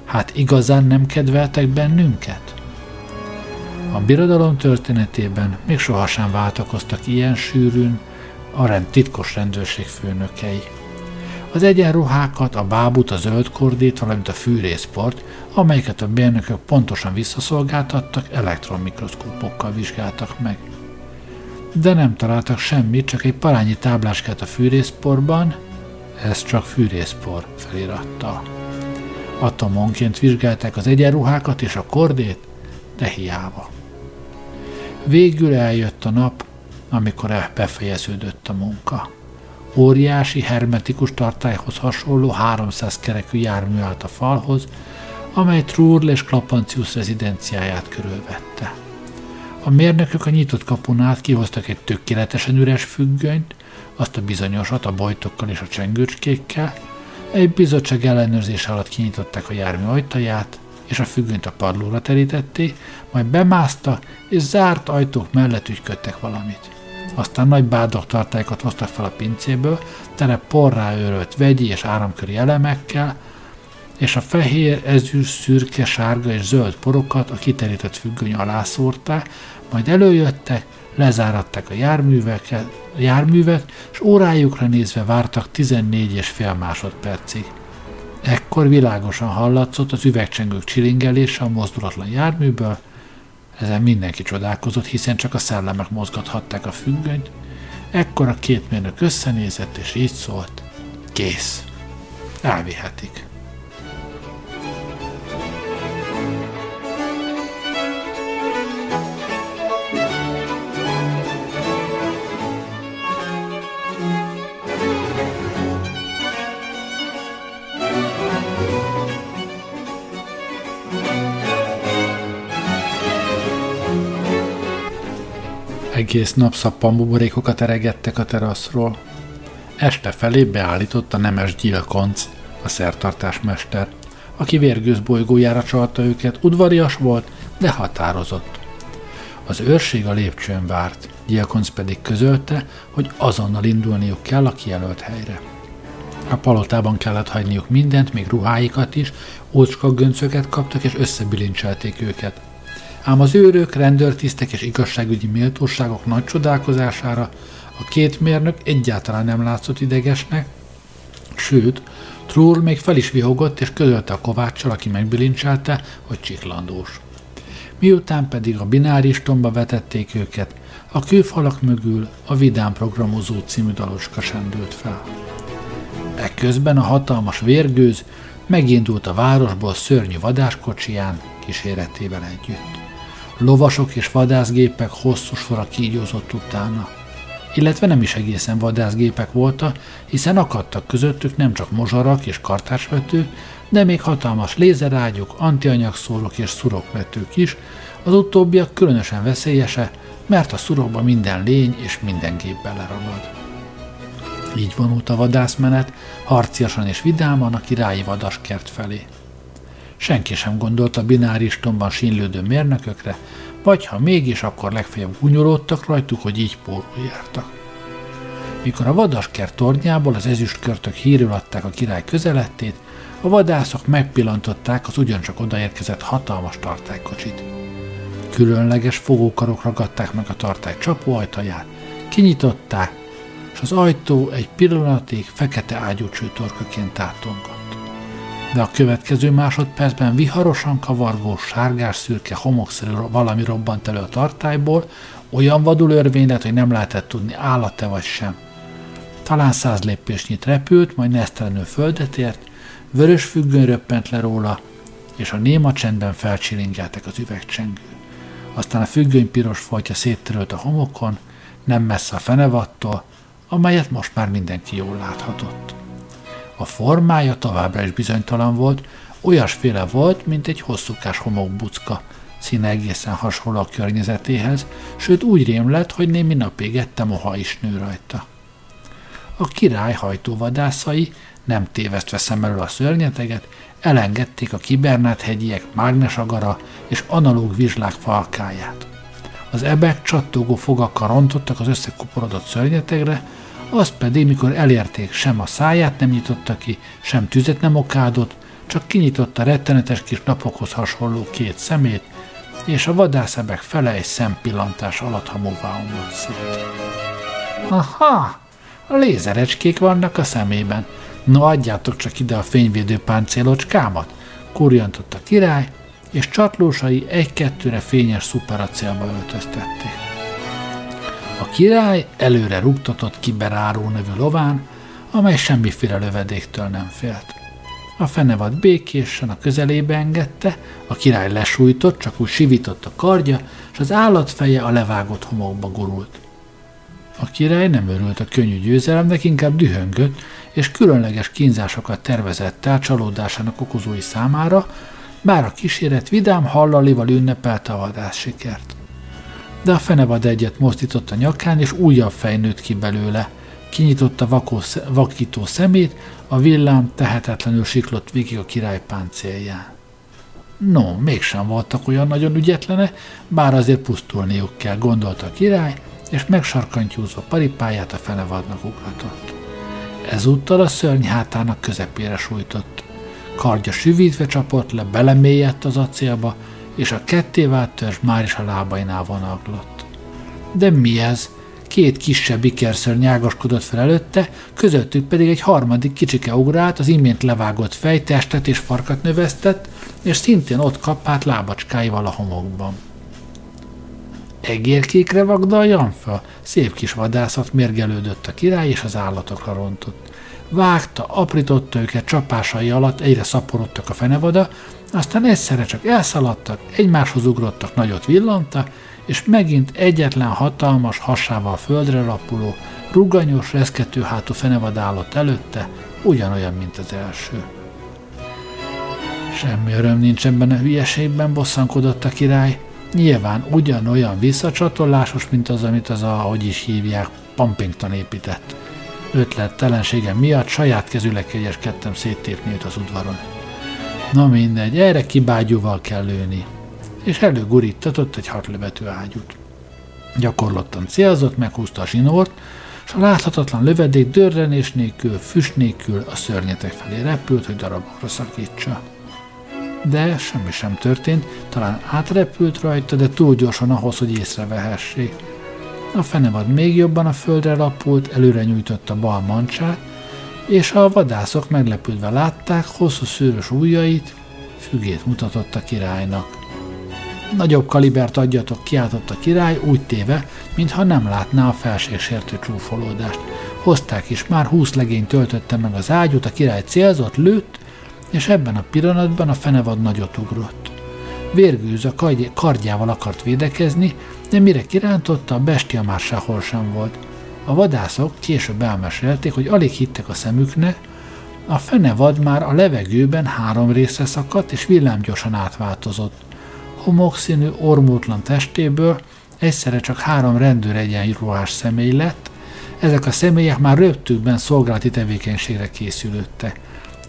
Hát igazán nem kedveltek bennünket? A birodalom történetében még sohasem váltakoztak ilyen sűrűn a rend, titkos rendőrség főnökei. Az egyenruhákat, a bábut, a zöld kordét, valamint a fűrészport, amelyeket a bérnökök pontosan visszaszolgáltattak, elektronmikroszkópokkal vizsgáltak meg. De nem találtak semmit, csak egy parányi tábláskát a fűrészporban, ez csak fűrészpor felirattal. Atomonként vizsgálták az egyenruhákat és a kordét, de hiába. Végül eljött a nap, amikor befejeződött a munka. Óriási, hermetikus tartályhoz hasonló 300 kerekű jármű állt a falhoz, amely Trurl és Klapancius rezidenciáját körülvette. A mérnökök a nyitott kapun át kihoztak egy tökéletesen üres függönyt, azt a bizonyosat a bojtokkal és a csengőcskékkel, egy bizottság ellenőrzés alatt kinyitották a jármű ajtaját, és a függönyt a padlóra terítették, majd bemászta, és zárt ajtók mellett ügyködtek valamit. Aztán nagy bádogtartálykat hoztak fel a pincéből, tele porrá őrölt vegyi és áramköri elemekkel, és a fehér, ezüst, szürke, sárga és zöld porokat a kiterített függöny alá szórták, majd előjöttek, lezáratták a járműveket, járművet, és órájukra nézve vártak 14 és fél másodpercig. Ekkor világosan hallatszott az üvegcsengők csilingelése a mozdulatlan járműből, ezen mindenki csodálkozott, hiszen csak a szellemek mozgathatták a függönyt. Ekkor a két mérnök összenézett, és így szólt, kész, elvihetik. Egész nap szappanbuborékokat eregettek a teraszról. Este felé beállított a nemes gyilkonc, a szertartásmester, aki vérgőz bolygójára csalta őket, udvarias volt, de határozott. Az őrség a lépcsőn várt, Gyilkonc pedig közölte, hogy azonnal indulniuk kell a kijelölt helyre. A palotában kellett hagyniuk mindent, még ruháikat is, ócska göncöket kaptak és összebilincselték őket ám az őrök, rendőrtisztek és igazságügyi méltóságok nagy csodálkozására a két mérnök egyáltalán nem látszott idegesnek, sőt, Trúr még fel is vihogott és közölte a kováccsal, aki megbilincselte, hogy csiklandós. miután pedig a bináris tomba vetették őket, a kőfalak mögül a Vidám programozó című dalocska sendült fel. Ekközben a hatalmas vérgőz megindult a városból szörnyű vadáskocsiján kíséretével együtt. Lovasok és vadászgépek hosszú sora kígyózott utána. Illetve nem is egészen vadászgépek voltak, hiszen akadtak közöttük nem csak mozsarak és kartársvetők, de még hatalmas lézerágyuk, antianyagszórok és szurokvetők is, az utóbbiak különösen veszélyese, mert a szurokba minden lény és minden gép beleragad. Így vonult a vadászmenet, harciasan és vidáman a királyi vadaskert felé. Senki sem gondolt a bináristomban sínlődő mérnökökre, vagy ha mégis, akkor legfeljebb gúnyolódtak rajtuk, hogy így pórul jártak. Mikor a vadaskert tornyából az ezüstkörtök hírül adták a király közelettét, a vadászok megpillantották az ugyancsak odaérkezett hatalmas tartálykocsit. Különleges fogókarok ragadták meg a tartály csapóajtaját, kinyitották, és az ajtó egy pillanatig fekete ágyúcső torkaként tátongott. De a következő másodpercben viharosan kavargó, sárgás-szürke, homokszerű valami robbant elő a tartályból, olyan vadul örvény hogy nem lehetett tudni, állat-e vagy sem. Talán száz lépésnyit repült, majd nesztelenül földet ért, vörös függöny röppent le róla, és a néma csendben felcsilingeltek az üvegcsengő. Aztán a függöny piros foltja széttörölt a homokon, nem messze a fenevattól, amelyet most már mindenki jól láthatott. A formája továbbra is bizonytalan volt, olyasféle volt, mint egy hosszúkás homokbucka, színe egészen hasonló a környezetéhez, sőt úgy rém lett, hogy némi napig ette moha is nő rajta. A király hajtóvadászai, nem tévesztve szem elől a szörnyeteget, elengedték a kibernát hegyiek mágnesagara és analóg vizslák falkáját. Az ebek csattogó fogakkal rontottak az összekuporodott szörnyetegre, azt pedig, mikor elérték, sem a száját nem nyitotta ki, sem tüzet nem okádott, csak kinyitotta rettenetes kis napokhoz hasonló két szemét, és a vadászebek fele egy szempillantás alatt hamuvá omlott szét. Aha! A lézerecskék vannak a szemében. No, adjátok csak ide a fényvédő páncélocskámat, kurjantott a király, és csatlósai egy-kettőre fényes szuperacélba öltöztették. A király előre rúgtatott kiberáró nevű lován, amely semmiféle lövedéktől nem félt. A fenevad békésen a közelébe engedte, a király lesújtott, csak úgy sivított a kardja, és az állat feje a levágott homokba gurult. A király nem örült a könnyű győzelemnek, inkább dühöngött, és különleges kínzásokat tervezett el csalódásának okozói számára, bár a kíséret vidám hallalival ünnepelte a vadász sikert de a fenevad egyet mozdított a nyakán, és újabb fej nőtt ki belőle. Kinyitotta vakó, vakító szemét, a villám tehetetlenül siklott végig a király páncélján. No, mégsem voltak olyan nagyon ügyetlene, bár azért pusztulniuk kell, gondolta a király, és megsarkantyúzva paripáját a fenevadnak ugratott. Ezúttal a szörny hátának közepére sújtott. Kardja süvítve csapott le, belemélyedt az acélba, és a ketté vált törzs már is a lábainál vonaglott. De mi ez? Két kisebb ikerször nyágaskodott fel előtte, közöttük pedig egy harmadik kicsike ugrált, az imént levágott fejtestet és farkat növesztett, és szintén ott kapált lábacskáival a homokban. Egérkékre vagdaljam fel? Szép kis vadászat mérgelődött a király, és az állatokra rontott. Vágta, aprította őket csapásai alatt, egyre szaporodtak a fenevada, aztán egyszerre csak elszaladtak, egymáshoz ugrottak, nagyot villantak, és megint egyetlen hatalmas, hasával földre lapuló, ruganyos, reszkető hátú fenevad állott előtte, ugyanolyan, mint az első. Semmi öröm nincs ebben a hülyeségben, bosszankodott a király. Nyilván ugyanolyan visszacsatolásos, mint az, amit az a, hogy is hívják, Pumpington épített. Ötlettelenségem miatt saját kezüleg kegyeskedtem széttépni őt az udvaron. Na mindegy, erre kibágyúval kell lőni. És előgurítatott egy hatlövető ágyút. Gyakorlottan célzott, meghúzta a zsinort, és a láthatatlan lövedék dörrenés nélkül, füst nélkül a szörnyetek felé repült, hogy darabokra szakítsa. De semmi sem történt, talán átrepült rajta, de túl gyorsan ahhoz, hogy észrevehessék. A fenevad még jobban a földre lapult, előre nyújtotta bal mancsát, és a vadászok meglepődve látták hosszú szőrös ujjait, fügét mutatott a királynak. Nagyobb kalibert adjatok, kiáltott a király, úgy téve, mintha nem látná a felségsértő csúfolódást. Hozták is, már húsz legény töltötte meg az ágyút, a király célzott, lőtt, és ebben a pillanatban a fenevad nagyot ugrott. Vérgőz a kardjával akart védekezni, de mire kirántotta, a bestia már sehol sem volt. A vadászok később elmesélték, hogy alig hittek a szemüknek, a fenevad már a levegőben három részre szakadt, és villámgyorsan átváltozott. Homokszínű, ormótlan testéből egyszerre csak három rendőr egyenruhás személy lett, ezek a személyek már röptükben szolgálati tevékenységre készülődtek.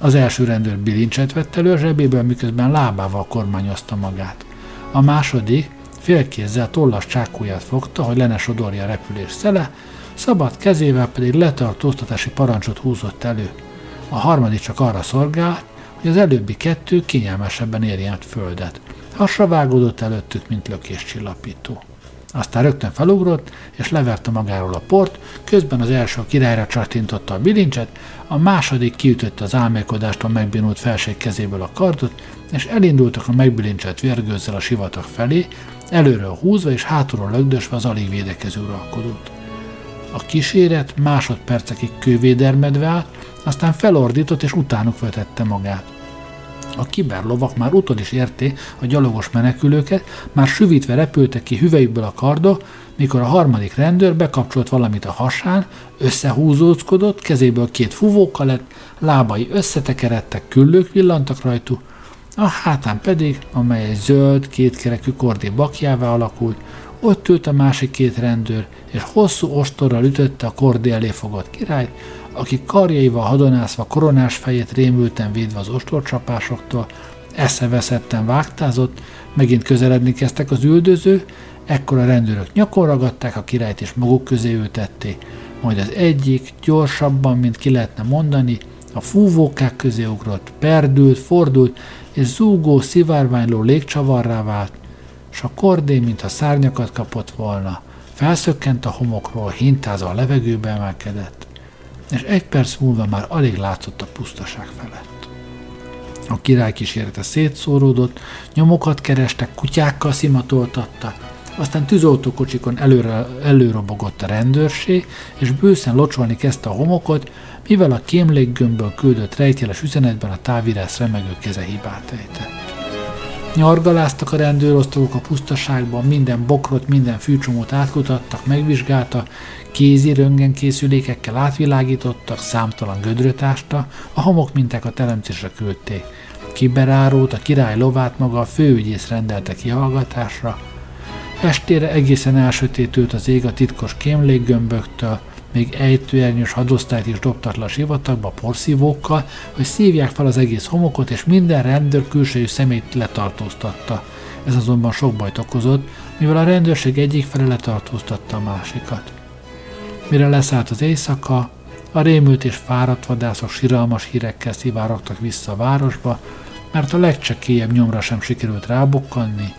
Az első rendőr bilincset vett elő a zsebéből, miközben lábával kormányozta magát. A második félkézzel tollas csákóját fogta, hogy lene sodorja a repülés szele, szabad kezével pedig letartóztatási parancsot húzott elő. A harmadik csak arra szolgált, hogy az előbbi kettő kényelmesebben érjen földet. Hasra vágódott előttük, mint lökéscsillapító. Aztán rögtön felugrott, és leverte magáról a port, közben az első a királyra csattintotta a bilincset, a második kiütötte az álmélkodástól megbénult felség kezéből a kardot, és elindultak a megbilincselt vérgőzzel a sivatag felé, előről húzva és hátulról lögdösve az alig védekező uralkodót. A kíséret másodpercekig kővédermedve állt, aztán felordított és utánuk vetette magát. A kiberlovak már utol is érték a gyalogos menekülőket, már süvítve repültek ki hüvelyükből a kardok, mikor a harmadik rendőr bekapcsolt valamit a hasán, összehúzózkodott, kezéből két fuvóka lett, lábai összetekeredtek, küllők villantak rajtuk, a hátán pedig, amely egy zöld, kétkerekű kordé bakjává alakult, ott ült a másik két rendőr, és hosszú ostorral ütötte a kordé elé fogott királyt, aki karjaival hadonászva koronás fejét rémülten védve az ostorcsapásoktól, eszeveszetten vágtázott, megint közeledni kezdtek az üldöző, ekkor a rendőrök nyakon ragadták a királyt és maguk közé ültették, majd az egyik gyorsabban, mint ki lehetne mondani, a fúvókák közé ugrott, perdült, fordult, és zúgó, szivárványló légcsavarrá vált, s a kordé, mintha szárnyakat kapott volna, felszökkent a homokról, hintázva a levegőbe emelkedett és egy perc múlva már alig látszott a pusztaság felett. A király kísérete szétszóródott, nyomokat kerestek, kutyákkal szimatoltatta, aztán tűzoltókocsikon előre, előrobogott a rendőrség, és bőszen locsolni kezdte a homokot, mivel a kémlékgömbből küldött rejtjeles üzenetben a távírász remegő keze hibát ejtett. Nyargaláztak a rendőrosztagok a pusztaságban, minden bokrot, minden fűcsomót átkutattak, megvizsgálta, kézi röntgenkészülékekkel átvilágítottak, számtalan gödröt ásta, a homok mintákat elemzésre küldték. Kiberárult, a király lovát maga a főügyész rendelte kihallgatásra. Estére egészen elsötétült az ég a titkos kémlékgömböktől, még ejtőernyős hadosztályt is dobtak le a sivatagba porszívókkal, hogy szívják fel az egész homokot, és minden rendőr külső szemét letartóztatta. Ez azonban sok bajt okozott, mivel a rendőrség egyik fele letartóztatta a másikat. Mire leszállt az éjszaka, a rémült és fáradt vadászok siralmas hírekkel szivárogtak vissza a városba, mert a legcsekélyebb nyomra sem sikerült rábukkanni,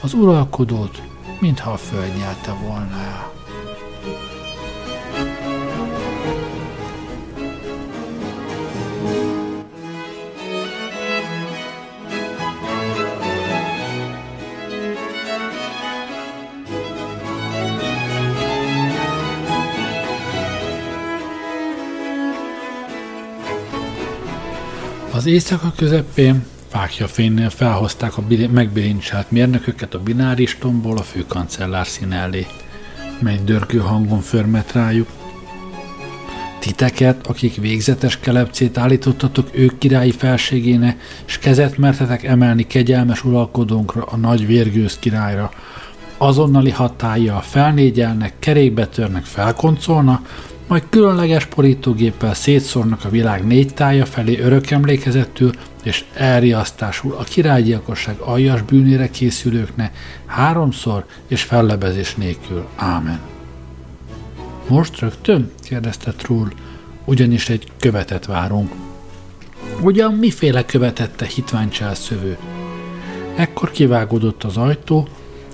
az uralkodót, mintha a föld nyelte volna el. Éjszaka közepén fákja fénynél felhozták a megbilincselt mérnököket a bináristomból a főkancellár szín elé, mely dörgő hangon förmet rájuk. Titeket, akik végzetes kelepcét állítottatok ők királyi felségének, s kezet mertetek emelni kegyelmes uralkodónkra, a nagy vérgőz királyra, azonnali hatája felnégyelnek, kerékbe törnek, felkoncolna, majd különleges porítógéppel szétszórnak a világ négy tája felé örökemlékezettül és elriasztásul a királygyilkosság aljas bűnére készülőknek háromszor és fellebezés nélkül. Ámen. Most rögtön? kérdezte Trull, ugyanis egy követet várunk. Ugyan miféle követette hitványcselszövő? Ekkor kivágódott az ajtó,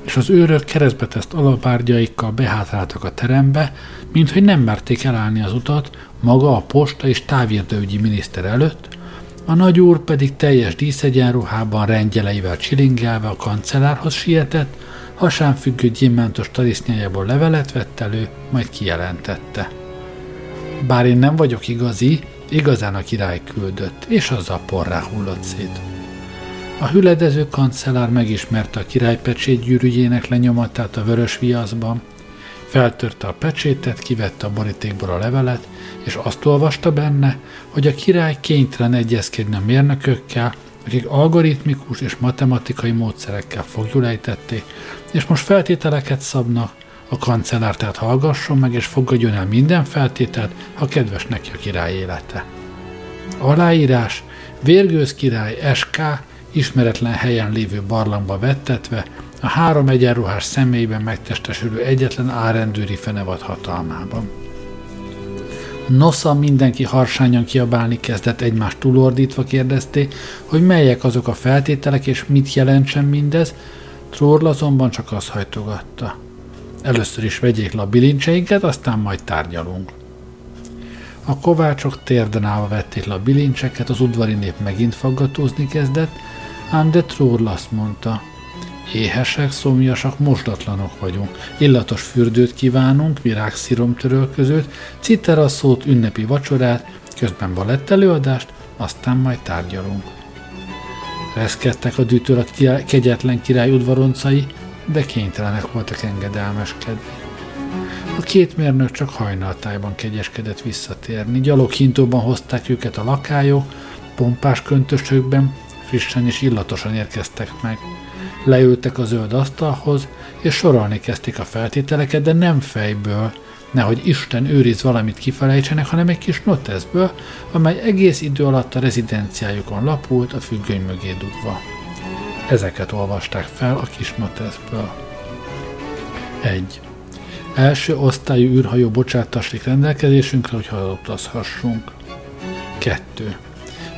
és az őrök keresztbe teszt alapárgyaikkal behátráltak a terembe, mint hogy nem merték elállni az utat maga a posta és távirdőügyi miniszter előtt, A nagyúr pedig teljes díszegyenruhában rendjeleivel csilingelve a kancellárhoz sietett, hasán függő gyémántos tarisznyájából levelet vett elő, majd kijelentette. Bár én nem vagyok igazi, igazán a király küldött, és a porrá hullott szét. A hüledező kancellár megismerte a király gyűrűjének lenyomatát a vörös viaszban, feltörte a pecsétet, kivette a borítékból a levelet, és azt olvasta benne, hogy a király kénytelen egyezkedni a mérnökökkel, akik algoritmikus és matematikai módszerekkel fogjulejtették, és most feltételeket szabnak, a kancellár tehát hallgasson meg és fogadjon el minden feltételt, ha kedves neki a király élete. Aláírás, Vérgőz király SK ismeretlen helyen lévő barlangba vettetve, a három egyenruhás személyben megtestesülő egyetlen árendőri fenevad hatalmában. Nosza mindenki harsányan kiabálni kezdett egymást túlordítva kérdezték, hogy melyek azok a feltételek és mit jelentsen mindez, Trórl azonban csak azt hajtogatta. Először is vegyék le a bilincseinket, aztán majd tárgyalunk. A kovácsok térden állva vették le a bilincseket, az udvari nép megint faggatózni kezdett, ám de Trórl azt mondta, éhesek, szomjasak, mosdatlanok vagyunk. Illatos fürdőt kívánunk, virágsziromtörölközőt, citeraszót, ünnepi vacsorát, közben balett előadást, aztán majd tárgyalunk. Reszkedtek a dűtől a kegyetlen király udvaroncai, de kénytelenek voltak engedelmeskedni. A két mérnök csak hajnaltájban kegyeskedett visszatérni. Gyaloghintóban hozták őket a lakályok, pompás köntösökben, frissen és illatosan érkeztek meg. Leültek a zöld asztalhoz, és sorolni kezdték a feltételeket, de nem fejből, nehogy Isten őriz valamit kifelejtsenek, hanem egy kis noteszből, amely egész idő alatt a rezidenciájukon lapult a függöny mögé dugva. Ezeket olvasták fel a kis noteszből. 1. Első osztályú űrhajó bocsátassék rendelkezésünkre, hogy utazhassunk. 2.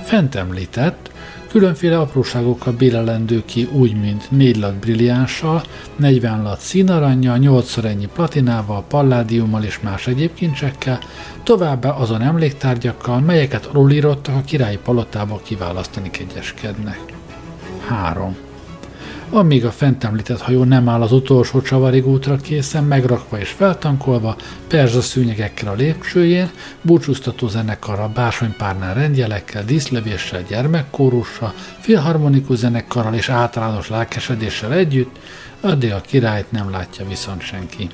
Fent említett, Különféle apróságokkal bélelendő ki úgy, mint 4 lat brilliánssal, 40 lat színaranyjal, 8 ennyi platinával, palládiummal és más egyéb kincsekkel, továbbá azon emléktárgyakkal, melyeket alulírottak a királyi palotába kiválasztani kegyeskednek. 3. Amíg a fent említett hajó nem áll az utolsó csavarig útra készen, megrakva és feltankolva, perzsa szűnyegekkel a lépcsőjén, búcsúztató zenekarra, bársonypárnál rendjelekkel, díszlevéssel, gyermekkórussal, filharmonikus zenekarral és általános lelkesedéssel együtt, addig a királyt nem látja viszont senki.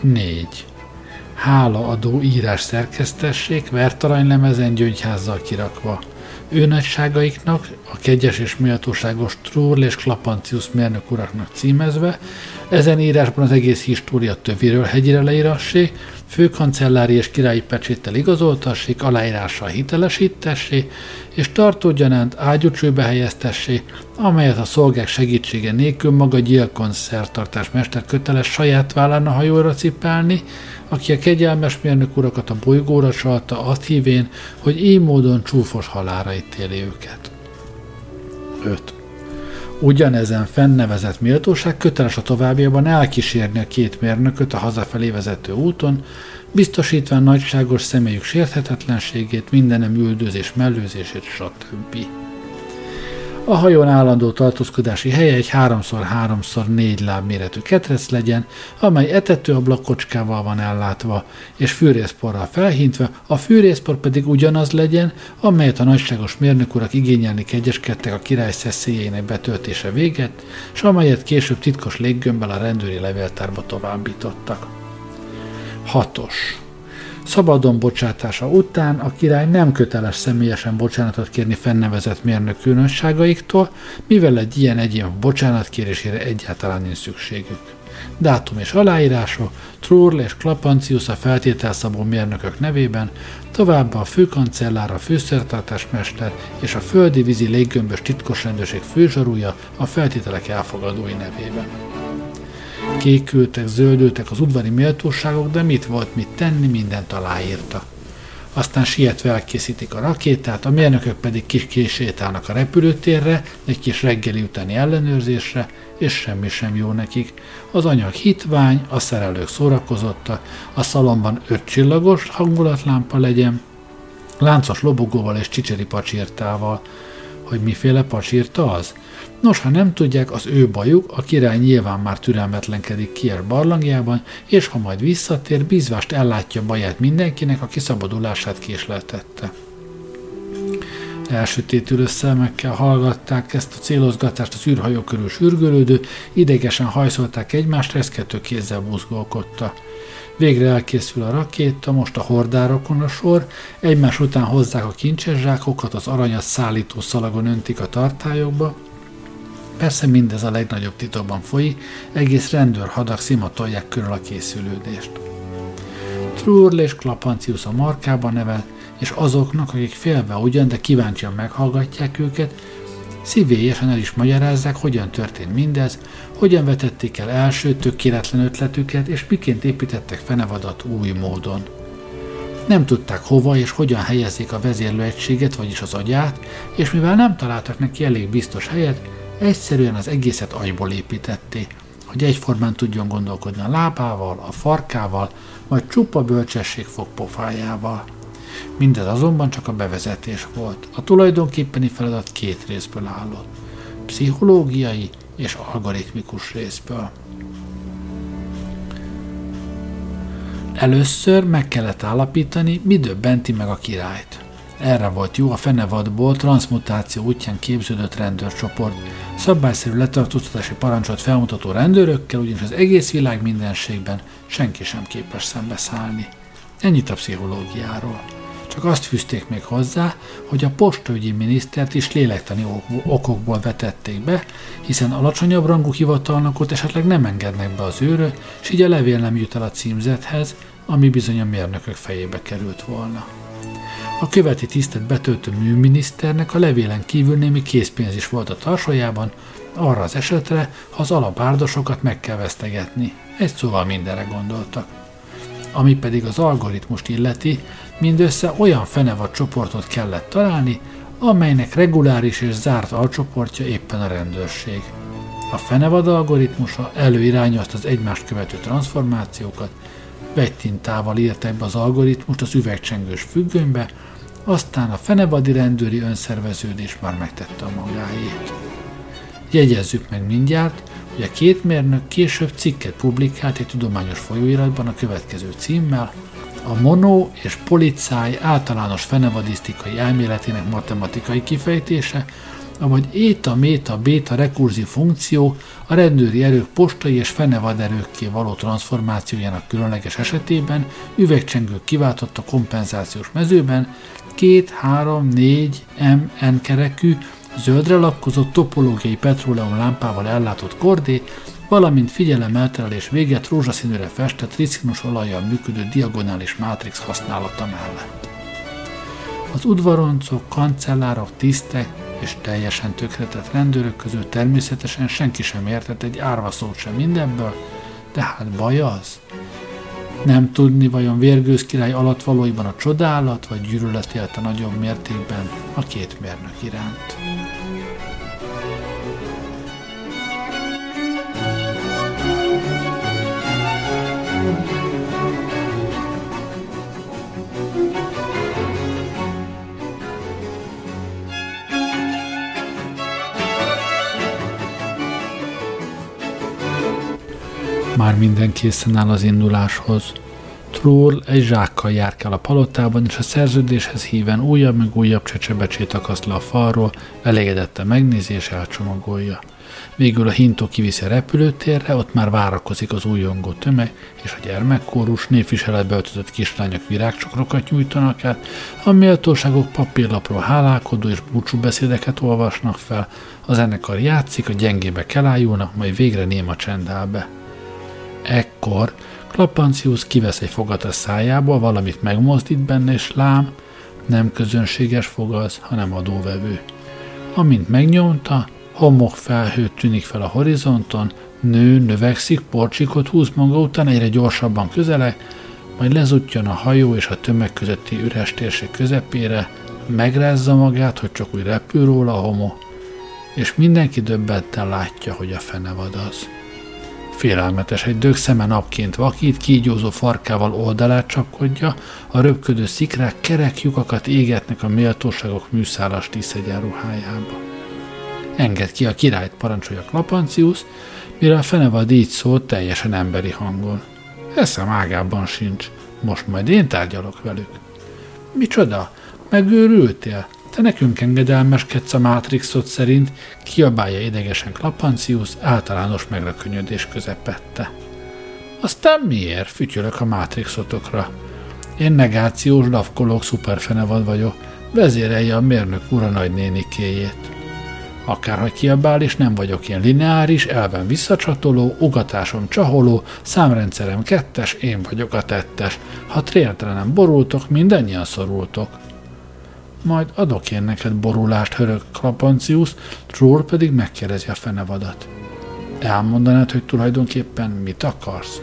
4. adó írás szerkesztessék, vertaranylemezen gyöngyházzal kirakva – ő nagyságaiknak, a kegyes és méltóságos Trúrl és Klapancius mérnök uraknak címezve, ezen írásban az egész história tövéről hegyire leírassék, főkancellári és királyi pecséttel igazoltassék, aláírással hitelesítessé, és tartógyanánt ágyúcsőbe helyeztessé, amelyet a szolgák segítsége nélkül maga gyilkon szertartás mester köteles saját vállán a hajóra cipelni, aki a kegyelmes mérnök urakat a bolygóra csalta azt hívén, hogy így módon csúfos halára ítéli őket. 5. Ugyanezen fennnevezett méltóság köteles a továbbiakban elkísérni a két mérnököt a hazafelé vezető úton, biztosítván nagyságos személyük sérthetetlenségét, mindenem üldözés, mellőzését, stb. A hajón állandó tartózkodási helye egy 3x3x4 láb méretű ketrec legyen, amely etető ablakocskával van ellátva, és fűrészporral felhintve, a fűrészpor pedig ugyanaz legyen, amelyet a nagyságos mérnök urak igényelni kegyeskedtek a király szeszélyének betöltése véget, és amelyet később titkos léggömbbel a rendőri levéltárba továbbítottak. 6. Szabadon bocsátása után a király nem köteles személyesen bocsánatot kérni fennevezett mérnök különbségaiktól, mivel egy ilyen egyén bocsánat kérésére egyáltalán nincs szükségük. Dátum és aláírása, Trurl és Klapancius a feltételszabó mérnökök nevében, továbbá a főkancellár, a főszertartásmester és a földi vízi léggömbös titkos rendőrség főzsarúja a feltételek elfogadói nevében. Kékültek, zöldültek az udvari méltóságok, de mit volt mit tenni, mindent aláírta. Aztán sietve elkészítik a rakétát, a mérnökök pedig kis kisétálnak a repülőtérre, egy kis reggeli utáni ellenőrzésre, és semmi sem jó nekik. Az anyag hitvány, a szerelők szórakozotta, a szalomban öt csillagos hangulatlámpa legyen, láncos lobogóval és csicseri pacsírtával. Hogy miféle pacsírta az? Nos, ha nem tudják, az ő bajuk, a király nyilván már türelmetlenkedik Kier barlangjában, és ha majd visszatér, bízvást ellátja baját mindenkinek, aki szabadulását késleltette. Elsötétülő szemekkel hallgatták ezt a célozgatást az űrhajó körül sürgölődő, idegesen hajszolták egymást, reszkető kézzel buzgolkodta. Végre elkészül a rakéta, most a hordárokon a sor, egymás után hozzák a kincses zsákokat, az aranyat szállító szalagon öntik a tartályokba, Persze mindez a legnagyobb titokban folyik, egész rendőrhadak szimatolják körül a készülődést. Trurl és Klapancius a markában nevel, és azoknak, akik félve ugyan, de kíváncsian meghallgatják őket, szívélyesen el is magyarázzák, hogyan történt mindez, hogyan vetették el első tökéletlen ötletüket, és miként építettek fenevadat új módon. Nem tudták hova és hogyan helyezzék a vezérlőegységet, vagyis az agyát, és mivel nem találtak neki elég biztos helyet, egyszerűen az egészet agyból építették, hogy egyformán tudjon gondolkodni a lábával, a farkával, vagy csupa bölcsesség fogpofájával. Mindez azonban csak a bevezetés volt. A tulajdonképpeni feladat két részből állott. Pszichológiai és algoritmikus részből. Először meg kellett állapítani, mi döbbenti meg a királyt. Erre volt jó a fenevadból transmutáció útján képződött rendőrcsoport, szabályszerű letartóztatási parancsot felmutató rendőrökkel, ugyanis az egész világ mindenségben senki sem képes szembeszállni. Ennyit a pszichológiáról. Csak azt fűzték még hozzá, hogy a postaügyi minisztert is lélektani okokból vetették be, hiszen alacsonyabb rangú hivatalnokot esetleg nem engednek be az őrö, és így a levél nem jut el a címzethez, ami bizony a mérnökök fejébe került volna. A követi tisztet betöltő műminiszternek a levélen kívül némi készpénz is volt a tarsajában, arra az esetre, ha az alapárdosokat meg kell vesztegetni. Egy szóval mindenre gondoltak. Ami pedig az algoritmust illeti, mindössze olyan fenevad csoportot kellett találni, amelynek reguláris és zárt alcsoportja éppen a rendőrség. A fenevad algoritmusa előirányozta az egymást követő transformációkat, vegytintával írták be az algoritmust az üvegcsengős függönybe, aztán a fenevadi rendőri önszerveződés már megtette a magáét. Jegyezzük meg mindjárt, hogy a két mérnök később cikket publikált egy tudományos folyóiratban a következő címmel, a mono és policáj általános fenevadisztikai elméletének matematikai kifejtése, avagy éta, méta, béta rekurzív funkció a rendőri erők postai és fenevad erőkké való transformációjának különleges esetében üvegcsengők kiváltott a kompenzációs mezőben, két, három, négy MN kerekű, zöldre lakkozott topológiai petróleum lámpával ellátott kordé, valamint figyelemelterelés véget rózsaszínűre festett ricinus olajjal működő diagonális mátrix használata mellett. Az udvaroncok, kancellárok, tisztek és teljesen tökretett rendőrök közül természetesen senki sem értett egy árva szót sem mindebből, de hát baj az. Nem tudni, vajon Vérgőz király alatt valójában a csodálat vagy gyűlölet élte nagyobb mértékben a két mérnök iránt. Már minden készen áll az induláshoz. Troll egy zsákkal járkál a palotában, és a szerződéshez híven újabb meg újabb csecsebecsét akaszt le a falról, elégedette megnézi és elcsomagolja. Végül a hintó kiviszi a repülőtérre, ott már várakozik az újongó tömeg, és a gyermekkórus névviseletbe öltözött kislányok virágcsokrokat nyújtanak át, a méltóságok papírlapról hálálkodó és búcsú beszédeket olvasnak fel, a zenekar játszik, a gyengébe kelájulnak, majd végre néma csend be. Ekkor Klapancius kivesz egy fogat a szájából, valamit megmozdít benne, és lám, nem közönséges fogaz, hanem adóvevő. Amint megnyomta, homok felhő tűnik fel a horizonton, nő, növekszik, porcsikot húz maga után, egyre gyorsabban közele, majd lezuttyan a hajó és a tömeg közötti üres térség közepére, megrázza magát, hogy csak úgy repül róla a homo, és mindenki döbbenten látja, hogy a fenevad az. Félelmetes egy dög szeme napként vakít, kígyózó farkával oldalát csapkodja, a röpködő szikrák kerek lyukakat égetnek a méltóságok műszálas ruhájába. Enged ki a királyt, parancsolja Klapancius, mire a fenevad így szólt teljesen emberi hangon. Eszem ágában sincs, most majd én tárgyalok velük. Micsoda? Megőrültél? Te nekünk engedelmeskedsz a Matrixot szerint, kiabálja idegesen Klapancius általános megrökönyödés közepette. Aztán miért? Fütyölök a Matrixotokra. Én negációs lavkolók szuperfenevad vagyok, vezérelje a mérnök ura nagynénikéjét. Akárhogy kiabál, és nem vagyok ilyen lineáris, elven visszacsatoló, ugatásom csaholó, számrendszerem kettes, én vagyok a tettes. Ha tréltelenem borultok, mindannyian szorultok majd adok én neked borulást, hörög Klapancius, Trór pedig megkérdezi a fenevadat. Elmondanád, hogy tulajdonképpen mit akarsz?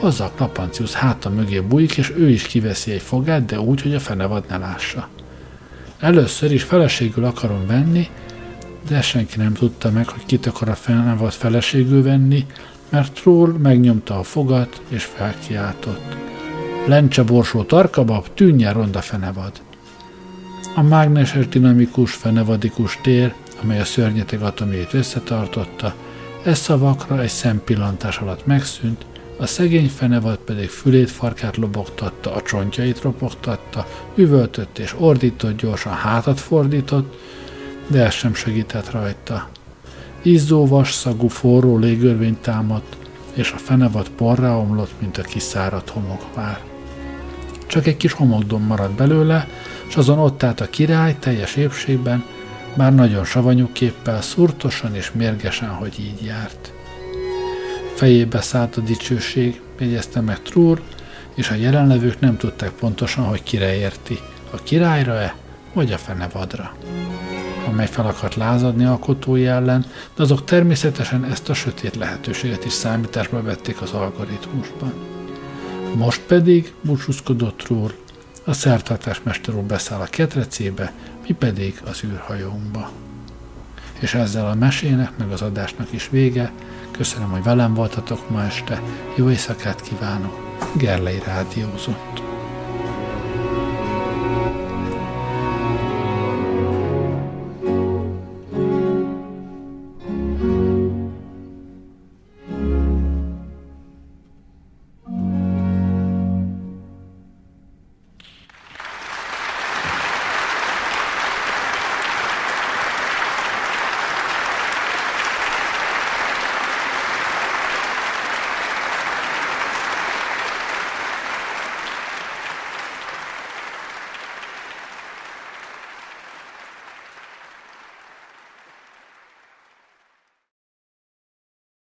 Azzal Klapancius háta mögé bújik, és ő is kiveszi egy fogát, de úgy, hogy a fenevad ne lássa. Először is feleségül akarom venni, de senki nem tudta meg, hogy kit akar a fenevad feleségül venni, mert Troll megnyomta a fogat, és felkiáltott. Lencse borsó tarkabab, tűnje ronda fenevad. A mágneses dinamikus fenevadikus tér, amely a szörnyeteg atomjait összetartotta, e szavakra egy szempillantás alatt megszűnt, a szegény fenevad pedig fülét farkát lobogtatta, a csontjait ropogtatta, üvöltött és ordított, gyorsan hátat fordított, de ez sem segített rajta. Izzó vas szagú forró légörvény támadt, és a fenevad porrá omlott, mint a kiszáradt homokvár. Csak egy kis homokdom maradt belőle, és azon ott állt a király teljes épségben, már nagyon savanyú képpel, szurtosan és mérgesen, hogy így járt. Fejébe szállt a dicsőség, jegyezte meg Trúr, és a jelenlevők nem tudták pontosan, hogy kire érti, a királyra-e, vagy a fenevadra amely fel akart lázadni alkotói ellen, de azok természetesen ezt a sötét lehetőséget is számításba vették az algoritmusban. Most pedig, búcsúzkodott Trúr, a szertartásmester úr beszáll a ketrecébe, mi pedig az űrhajónkba. És ezzel a mesének, meg az adásnak is vége. Köszönöm, hogy velem voltatok ma este. Jó éjszakát kívánok. Gerlei Rádiózott.